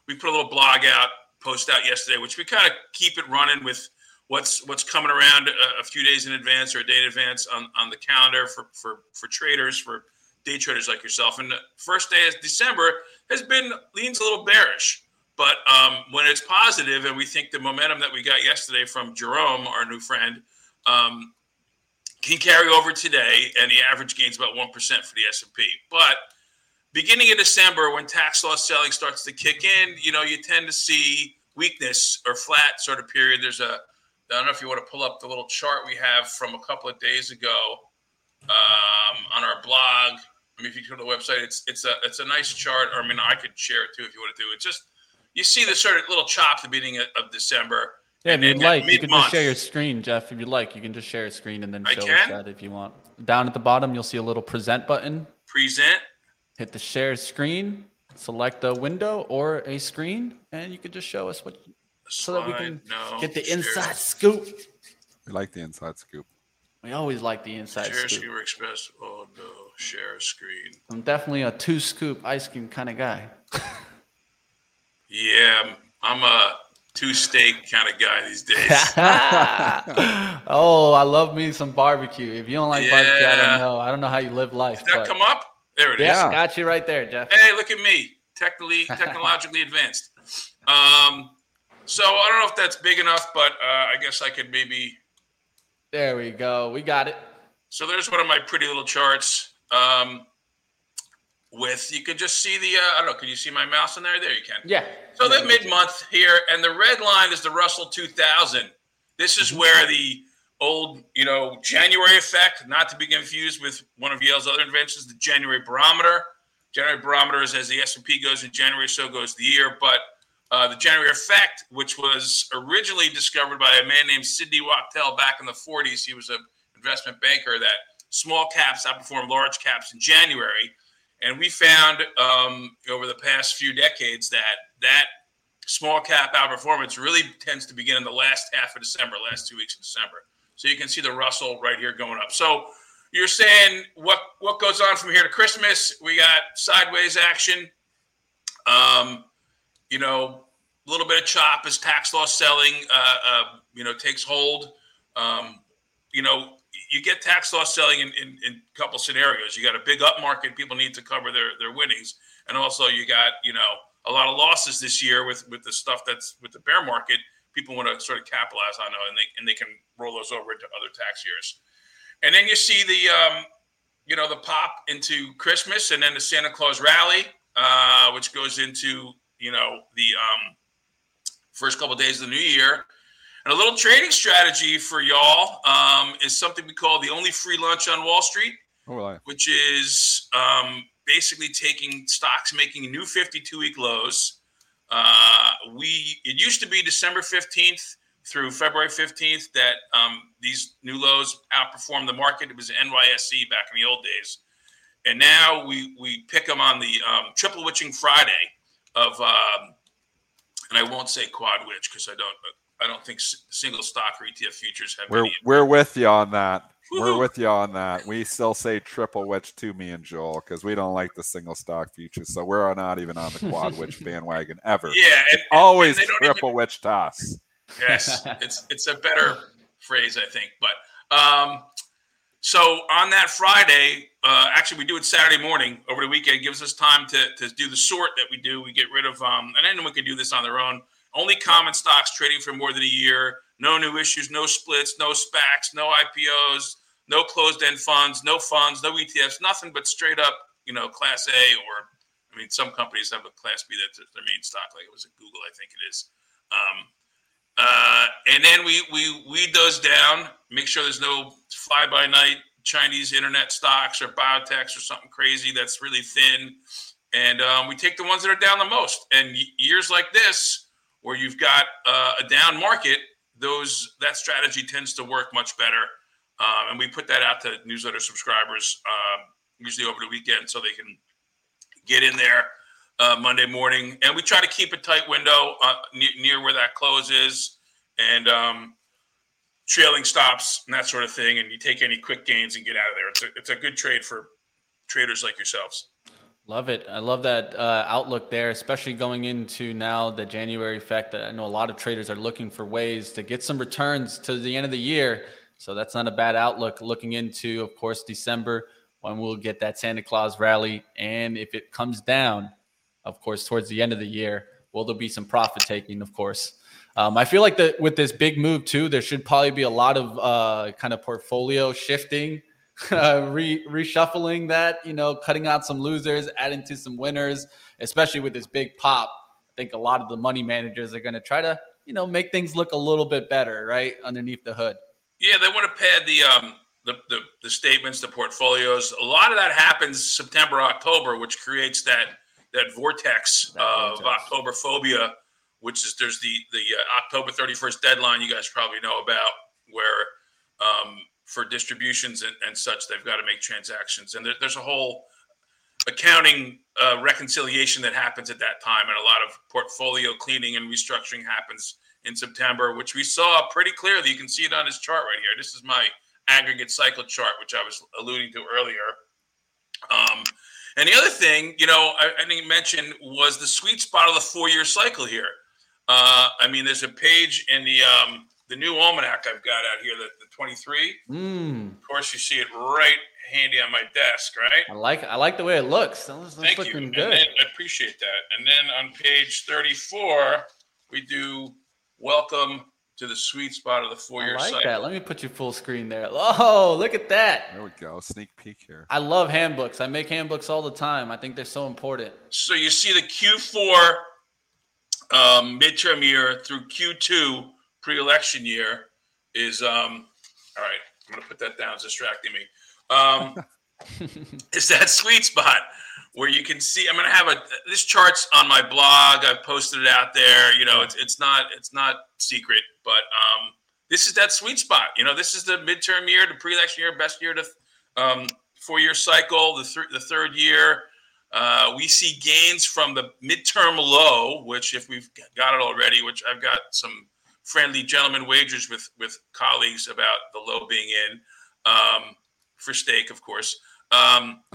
We put a little blog out, post out yesterday, which we kind of keep it running with what's what's coming around a, a, few days in advance or a day in advance on, on the calendar for, for, for traders, for day traders like yourself. And the first day of December has been leans a little bearish. But um, when it's positive, and we think the momentum that we got yesterday from Jerome, our new friend, um, can carry over today, and the average gains about one percent for the S and P. But beginning of December, when tax loss selling starts to kick in, you know you tend to see weakness or flat sort of period. There's a I don't know if you want to pull up the little chart we have from a couple of days ago um, on our blog. I mean, if you go to the website, it's it's a it's a nice chart. I mean, I could share it too if you want to do it. Just you see the sort of little chop at the beginning of, of December yeah, if you'd like, you can just share your screen, Jeff. If you'd like, you can just share a screen and then show us that if you want. Down at the bottom, you'll see a little present button. Present. Hit the share screen, select a window or a screen, and you can just show us what so that we can no, get the inside scoop. We like the inside scoop. We always like the inside share scoop. Share express. Oh no, share screen. I'm definitely a two scoop ice cream kind of guy. yeah, I'm a two steak kind of guy these days. oh, I love me some barbecue. If you don't like yeah. barbecue, I don't know. I don't know how you live life. Did that but... come up? There it yeah. is. Got you right there, Jeff. Hey, look at me, technically technologically advanced. Um, so I don't know if that's big enough, but uh, I guess I could maybe. There we go. We got it. So there's one of my pretty little charts. Um, with you can just see the uh, I don't know. Can you see my mouse in there? There you can. Yeah. So the mid month here, and the red line is the Russell 2000. This is mm-hmm. where the old, you know, January effect, not to be confused with one of Yale's other inventions, the January barometer. January barometer is as the S&P goes in January, so goes the year. But uh, the January effect, which was originally discovered by a man named Sidney Wachtel back in the 40s, he was an investment banker that small caps outperformed large caps in January. And we found um, over the past few decades that that small cap outperformance really tends to begin in the last half of December, last two weeks of December. So you can see the Russell right here going up. So you're saying what what goes on from here to Christmas? We got sideways action. Um, you know, a little bit of chop as tax loss selling, uh, uh, you know, takes hold. Um, you know, you get tax loss selling in, in, in, a couple scenarios. You got a big up market; people need to cover their their winnings, and also you got you know a lot of losses this year with with the stuff that's with the bear market. People want to sort of capitalize on it, and they and they can roll those over into other tax years. And then you see the um, you know the pop into Christmas, and then the Santa Claus rally, uh, which goes into you know the um, first couple of days of the new year. And a little trading strategy for y'all um, is something we call the only free lunch on Wall Street, oh, which is um, basically taking stocks making new 52 week lows. Uh, we it used to be December 15th through February 15th that um, these new lows outperformed the market. It was NYSE back in the old days, and now we we pick them on the um, triple witching Friday of, um, and I won't say quad witch because I don't I don't think single stock or ETF futures have. We're we're with you on that. Woo-hoo. We're with you on that. We still say triple witch to me and Joel because we don't like the single stock futures. So we're not even on the quad witch bandwagon ever. Yeah, and, always and triple even... witch toss. Yes, it's it's a better phrase, I think. But um, so on that Friday, uh, actually, we do it Saturday morning over the weekend. It gives us time to, to do the sort that we do. We get rid of, um, and anyone can do this on their own. Only common stocks trading for more than a year. No new issues, no splits, no SPACs, no IPOs, no closed-end funds, no funds, no ETFs, nothing but straight up, you know, Class A or, I mean, some companies have a Class B that's their main stock, like it was at Google, I think it is. Um, uh, and then we we weed those down, make sure there's no fly-by-night Chinese internet stocks or biotechs or something crazy that's really thin. And um, we take the ones that are down the most. And years like this, where you've got uh, a down market, those that strategy tends to work much better. Um, and we put that out to newsletter subscribers um, usually over the weekend so they can get in there uh, Monday morning. And we try to keep a tight window uh, near where that close is and um, trailing stops and that sort of thing. And you take any quick gains and get out of there. It's a, it's a good trade for traders like yourselves. Love it. I love that uh, outlook there, especially going into now the January effect. That I know a lot of traders are looking for ways to get some returns to the end of the year. So that's not a bad outlook looking into, of course, December when we'll get that Santa Claus rally. And if it comes down, of course, towards the end of the year, will there be some profit taking, of course. Um, I feel like that with this big move too, there should probably be a lot of uh, kind of portfolio shifting uh, re- reshuffling that, you know, cutting out some losers, adding to some winners, especially with this big pop. I think a lot of the money managers are going to try to, you know, make things look a little bit better, right, underneath the hood. Yeah, they want to pad the um the, the, the statements, the portfolios. A lot of that happens September, October, which creates that that vortex that of October phobia, which is there's the the uh, October 31st deadline you guys probably know about, where um, for distributions and, and such, they've got to make transactions. And there, there's a whole accounting uh, reconciliation that happens at that time. And a lot of portfolio cleaning and restructuring happens in September, which we saw pretty clearly. You can see it on this chart right here. This is my aggregate cycle chart, which I was alluding to earlier. Um, and the other thing, you know, I, I didn't mention was the sweet spot of the four-year cycle here. Uh, I mean, there's a page in the um, the new almanac I've got out here, the, the 23. Mm. Of course, you see it right handy on my desk, right? I like I like the way it looks. That's, Thank looking you. good. Then, I appreciate that. And then on page 34, we do welcome to the sweet spot of the four-year I like cycle. that. Let me put you full screen there. Oh, look at that. There we go. Sneak peek here. I love handbooks. I make handbooks all the time. I think they're so important. So you see the Q4 um, midterm year through Q2 pre-election year is um all right i'm gonna put that down it's distracting me. Um is that sweet spot where you can see i'm gonna have a this chart's on my blog i've posted it out there you know it's, it's not it's not secret but um this is that sweet spot you know this is the midterm year the pre-election year best year to um four year cycle the, th- the third year. Uh, we see gains from the midterm low, which if we've got it already, which I've got some friendly gentlemen wagers with with colleagues about the low being in um, for stake, of course. Um,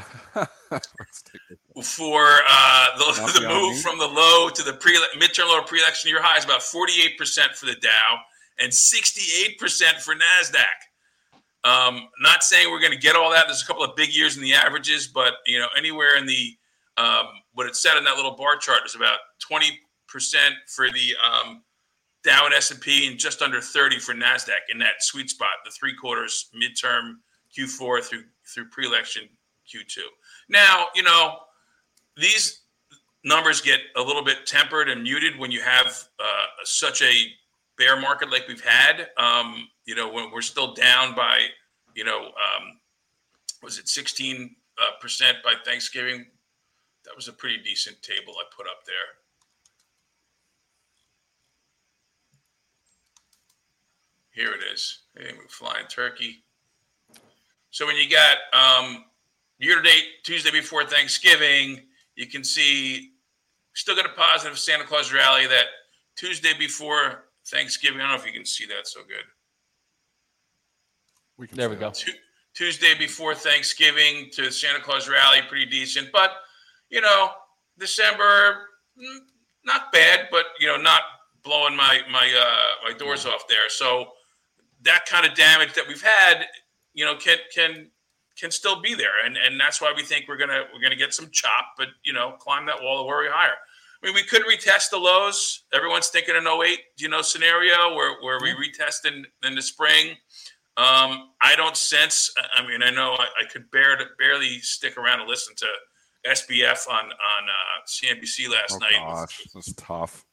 for uh, the, the move from the low to the pre midterm low pre-election year high is about 48% for the Dow and 68% for NASDAQ. Um, not saying we're going to get all that. There's a couple of big years in the averages, but you know, anywhere in the um, what it said in that little bar chart is about 20% for the um, Dow and S&P and just under 30 for NASDAQ in that sweet spot, the three quarters midterm Q4 through through pre-election Q2. Now, you know, these numbers get a little bit tempered and muted when you have uh, such a bear market like we've had. Um, you know, when we're still down by, you know, um, was it 16 uh, percent by Thanksgiving? That was a pretty decent table I put up there. Here it is. Hey, we're flying turkey. So when you got um, year to date Tuesday before Thanksgiving, you can see still got a positive Santa Claus rally that Tuesday before Thanksgiving. I don't know if you can see that so good. We can there we go. Tuesday before Thanksgiving to Santa Claus rally, pretty decent. But you know, December mm, not bad, but you know, not blowing my my uh, my doors off there. So that kind of damage that we've had, you know, can can can still be there, and and that's why we think we're gonna we're gonna get some chop, but you know, climb that wall of worry higher. I mean, we could retest the lows. Everyone's thinking an 08, you know, scenario where, where we retest in, in the spring. Um, I don't sense. I mean, I know I, I could bear to barely stick around and listen to SBF on on uh, CNBC last oh, night. Gosh, this is tough.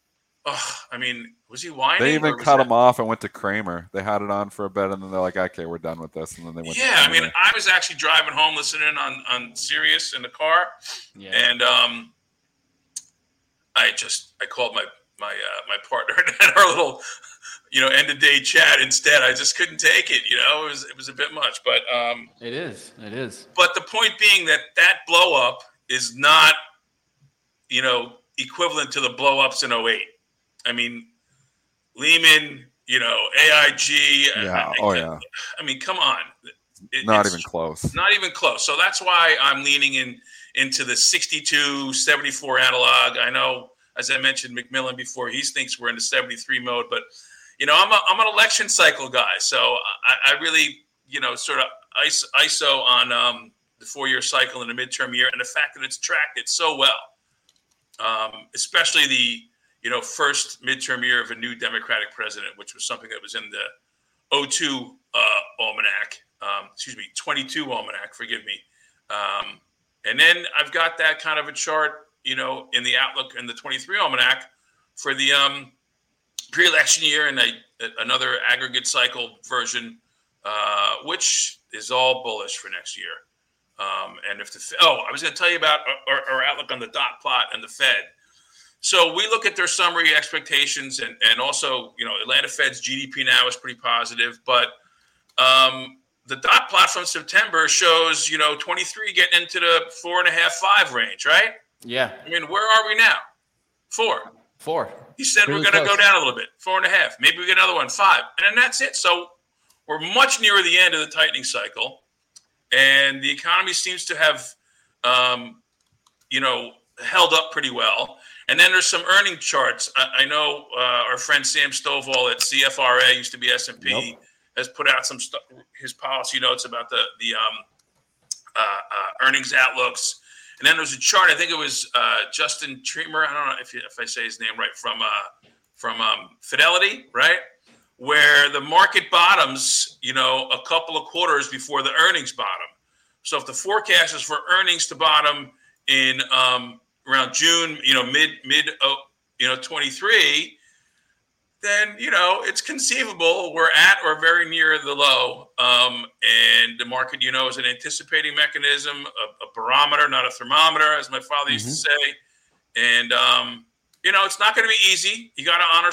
Oh, I mean, was he whining? They even cut that... him off and went to Cramer. They had it on for a bit, and then they're like, "Okay, we're done with this." And then they went. Yeah, I mean, I was actually driving home listening on on Sirius in the car, yeah. and um, I just I called my my uh, my partner and had our little you know end of day chat instead. I just couldn't take it. You know, it was it was a bit much, but um, it is it is. But the point being that that blow up is not you know equivalent to the blow ups in 08. I mean, Lehman, you know, AIG. Yeah. I, oh yeah. I mean, come on. It, not even close. Not even close. So that's why I'm leaning in into the 62, 74 analog. I know, as I mentioned, McMillan before, he thinks we're in the 73 mode, but you know, I'm a, I'm an election cycle guy, so I, I really, you know, sort of ISO, ISO on um, the four year cycle and the midterm year, and the fact that it's tracked it so well, um, especially the you know first midterm year of a new Democratic president, which was something that was in the 02 uh, almanac, um, excuse me, 22 almanac, forgive me. Um, and then I've got that kind of a chart, you know, in the outlook in the 23 almanac for the um, pre-election year and another aggregate cycle version, uh, which is all bullish for next year. Um, and if the oh, I was going to tell you about our, our, outlook on the dot plot and the Fed. So we look at their summary expectations, and and also you know Atlanta Fed's GDP now is pretty positive, but um, the dot plot from September shows, you know, 23 getting into the four and a half, five range, right? Yeah. I mean, where are we now? Four. Four. He said we're going to go down a little bit, four and a half. Maybe we get another one, five. And then that's it. So we're much nearer the end of the tightening cycle. And the economy seems to have, um, you know, held up pretty well. And then there's some earning charts. I, I know uh, our friend Sam Stovall at CFRA used to be S&P. Yep has put out some stuff, his policy notes about the the um, uh, uh, earnings outlooks. And then there's a chart. I think it was uh, Justin Tremer. I don't know if, if I say his name right from uh, from um, Fidelity, right? Where the market bottoms, you know, a couple of quarters before the earnings bottom. So if the forecast is for earnings to bottom in um, around June, you know, mid mid, oh, you know, 23, then you know it's conceivable we're at or very near the low. Um, and the market, you know, is an anticipating mechanism, a, a barometer, not a thermometer, as my father mm-hmm. used to mm-hmm. say. And um, you know, it's not going to be easy. You got to honor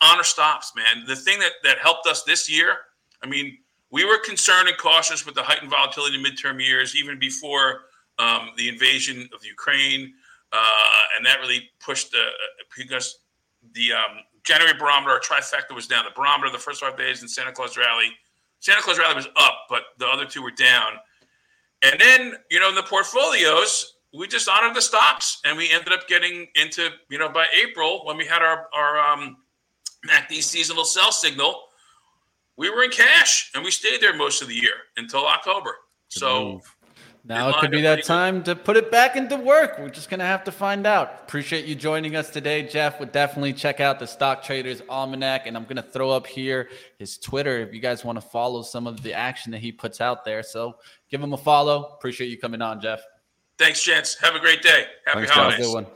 honor stops, man. The thing that that helped us this year, I mean, we were concerned and cautious with the heightened volatility in midterm years, even before um, the invasion of Ukraine, uh, and that really pushed the because the um, January barometer, our trifecta was down. The barometer the first five days in Santa Claus Rally, Santa Claus Rally was up, but the other two were down. And then, you know, in the portfolios, we just honored the stocks and we ended up getting into, you know, by April when we had our, our um, MACD seasonal sell signal, we were in cash and we stayed there most of the year until October. So now it could be that time to put it back into work. We're just going to have to find out. Appreciate you joining us today, Jeff. Would definitely check out the Stock Traders Almanac. And I'm going to throw up here his Twitter if you guys want to follow some of the action that he puts out there. So give him a follow. Appreciate you coming on, Jeff. Thanks, gents. Have a great day. Happy Thanks, holidays.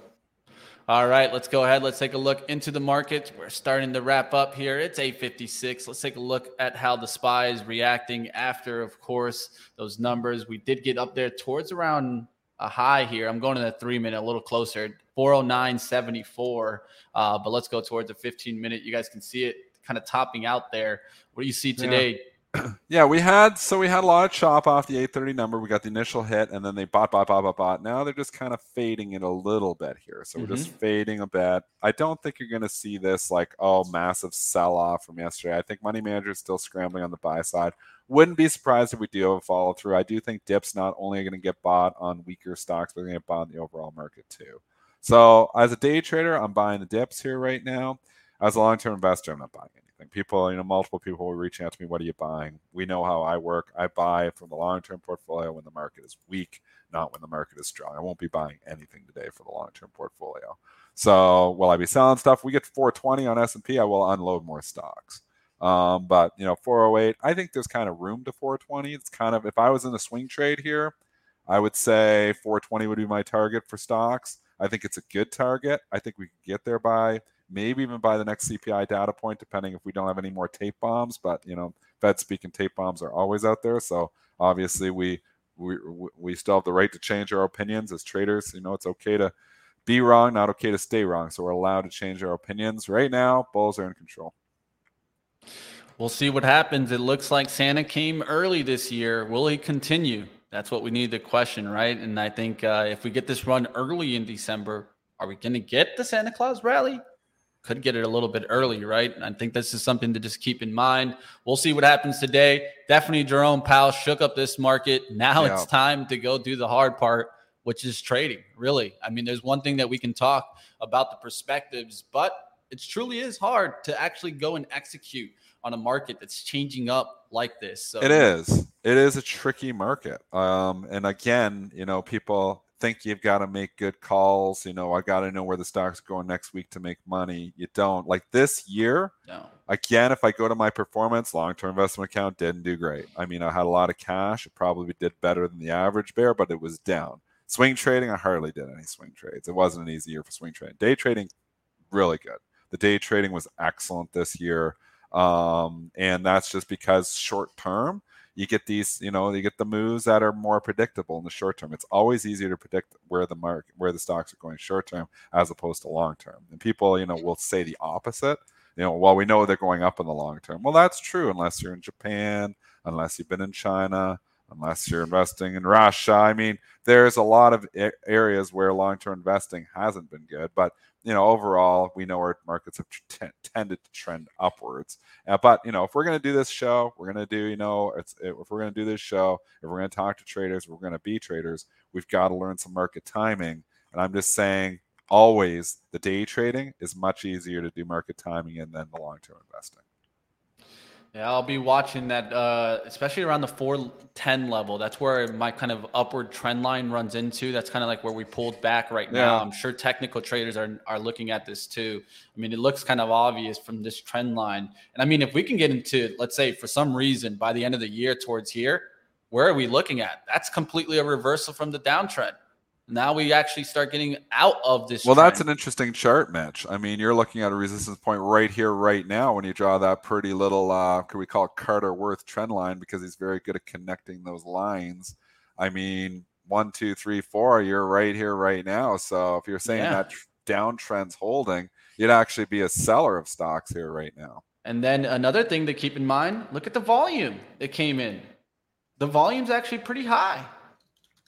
All right, let's go ahead. Let's take a look into the markets. We're starting to wrap up here. It's 8:56. Let's take a look at how the SPY is reacting after, of course, those numbers. We did get up there towards around a high here. I'm going to the three minute, a little closer, 409.74. Uh, but let's go towards the 15 minute. You guys can see it kind of topping out there. What do you see today? Yeah yeah, we had so we had a lot of chop off the 830 number. We got the initial hit, and then they bought, bought, bought, bought, bought. Now they're just kind of fading it a little bit here. So mm-hmm. we're just mm-hmm. fading a bit. I don't think you're going to see this like oh massive sell off from yesterday. I think money managers still scrambling on the buy side. Wouldn't be surprised if we do have a follow through. I do think dips not only are going to get bought on weaker stocks, but they're going to get bought in the overall market too. So as a day trader, I'm buying the dips here right now. As a long term investor, I'm not buying it anything. People, you know, multiple people will reach out to me, what are you buying? We know how I work. I buy from the long term portfolio when the market is weak, not when the market is strong. I won't be buying anything today for the long term portfolio. So will I be selling stuff? We get 420 on S&P, I will unload more stocks. Um, but you know, 408, I think there's kind of room to 420. It's kind of if I was in a swing trade here, I would say 420 would be my target for stocks. I think it's a good target. I think we can get there by maybe even by the next CPI data point, depending if we don't have any more tape bombs. But you know, Fed speaking tape bombs are always out there. So obviously we we we still have the right to change our opinions as traders. You know, it's okay to be wrong, not okay to stay wrong. So we're allowed to change our opinions. Right now, bulls are in control. We'll see what happens. It looks like Santa came early this year. Will he continue? That's what we need to question, right? And I think uh, if we get this run early in December, are we going to get the Santa Claus rally? could get it a little bit early, right? I think this is something to just keep in mind. We'll see what happens today. Definitely Jerome Powell shook up this market. Now yeah. it's time to go do the hard part, which is trading, really. I mean, there's one thing that we can talk about the perspectives, but it truly is hard to actually go and execute on a market that's changing up like this. So it is. It is a tricky market. Um, and again, you know, people think you've got to make good calls. You know, I got to know where the stock's going next week to make money. You don't. Like this year, no. again, if I go to my performance, long term investment account didn't do great. I mean, I had a lot of cash. It probably did better than the average bear, but it was down. Swing trading, I hardly did any swing trades. It wasn't an easy year for swing trading. Day trading, really good. The day trading was excellent this year. Um, and that's just because short term, you get these, you know, you get the moves that are more predictable in the short term. It's always easier to predict where the market, where the stocks are going short term as opposed to long term. And people, you know, will say the opposite. You know, well, we know they're going up in the long term. Well, that's true unless you're in Japan, unless you've been in China, unless you're investing in Russia. I mean, there's a lot of areas where long-term investing hasn't been good, but you know, overall, we know our markets have t- tended to trend upwards. Uh, but you know, if we're going to do this show, we're going to do, you know, it's if we're going to do this show, if we're going to talk to traders, we're going to be traders. We've got to learn some market timing. And I'm just saying, always the day trading is much easier to do market timing in than the long-term investing. Yeah, I'll be watching that, uh, especially around the 410 level. That's where my kind of upward trend line runs into. That's kind of like where we pulled back right yeah. now. I'm sure technical traders are, are looking at this too. I mean, it looks kind of obvious from this trend line. And I mean, if we can get into, let's say, for some reason by the end of the year towards here, where are we looking at? That's completely a reversal from the downtrend now we actually start getting out of this. Well, trend. that's an interesting chart, Mitch. I mean, you're looking at a resistance point right here, right now, when you draw that pretty little, uh, could we call it Carter Worth trend line because he's very good at connecting those lines. I mean, one, two, three, four, you're right here, right now. So if you're saying yeah. that downtrend's holding, you'd actually be a seller of stocks here right now. And then another thing to keep in mind look at the volume that came in. The volume's actually pretty high.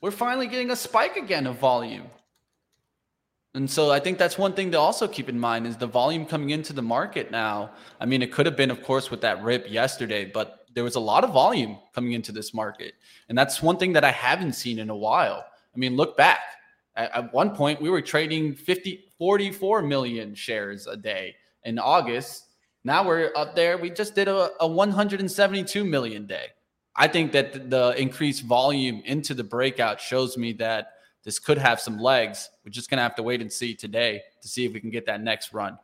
We're finally getting a spike again of volume. And so I think that's one thing to also keep in mind is the volume coming into the market now. I mean, it could have been, of course, with that rip yesterday, but there was a lot of volume coming into this market. And that's one thing that I haven't seen in a while. I mean, look back. At, at one point, we were trading 50, 44 million shares a day in August. Now we're up there. We just did a, a 172 million day. I think that the increased volume into the breakout shows me that this could have some legs. We're just going to have to wait and see today to see if we can get that next run.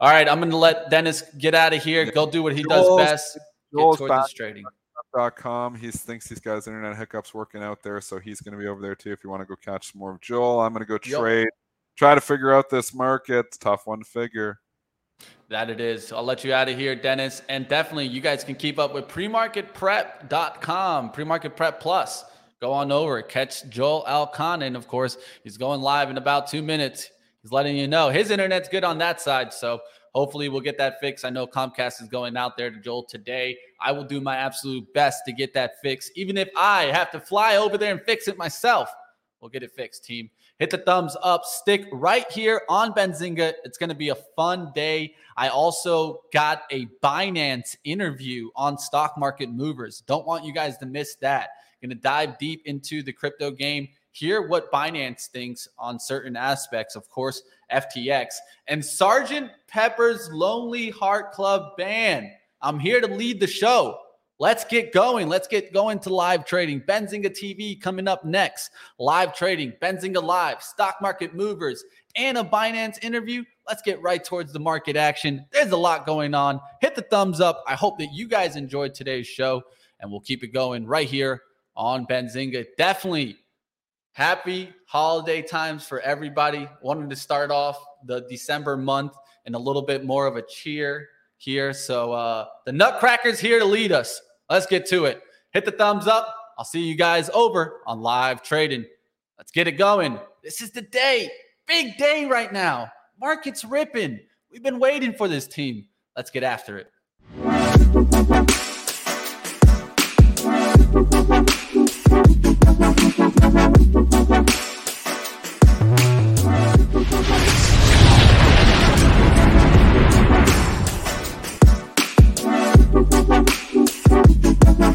All right, I'm going to let Dennis get out of here. Go do what he does best. Joel's towards trading. Com. He thinks he's got his internet hiccups working out there, so he's going to be over there too. If you want to go catch some more of Joel, I'm going to go trade, yep. try to figure out this market. It's tough one to figure. That it is. I'll let you out of here, Dennis. And definitely, you guys can keep up with premarketprep.com, premarket prep plus go on over, catch Joel Elconin. Of course, he's going live in about two minutes. He's letting you know his internet's good on that side. So hopefully we'll get that fixed. I know Comcast is going out there to Joel today. I will do my absolute best to get that fixed, even if I have to fly over there and fix it myself. We'll get it fixed, team. Hit the thumbs up, stick right here on Benzinga. It's going to be a fun day. I also got a Binance interview on stock market movers. Don't want you guys to miss that. Going to dive deep into the crypto game, hear what Binance thinks on certain aspects, of course, FTX, and Sergeant Pepper's Lonely Heart Club Band. I'm here to lead the show. Let's get going. Let's get going to live trading. Benzinga TV coming up next. Live trading, Benzinga Live, stock market movers, and a Binance interview. Let's get right towards the market action. There's a lot going on. Hit the thumbs up. I hope that you guys enjoyed today's show, and we'll keep it going right here on Benzinga. Definitely happy holiday times for everybody. Wanted to start off the December month in a little bit more of a cheer here. So uh, the Nutcracker's here to lead us. Let's get to it. Hit the thumbs up. I'll see you guys over on live trading. Let's get it going. This is the day. Big day right now. Market's ripping. We've been waiting for this team. Let's get after it.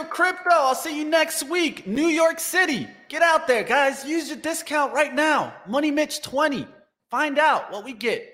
of crypto. I'll see you next week. New York City. Get out there, guys. Use your discount right now. Money Mitch 20. Find out what we get.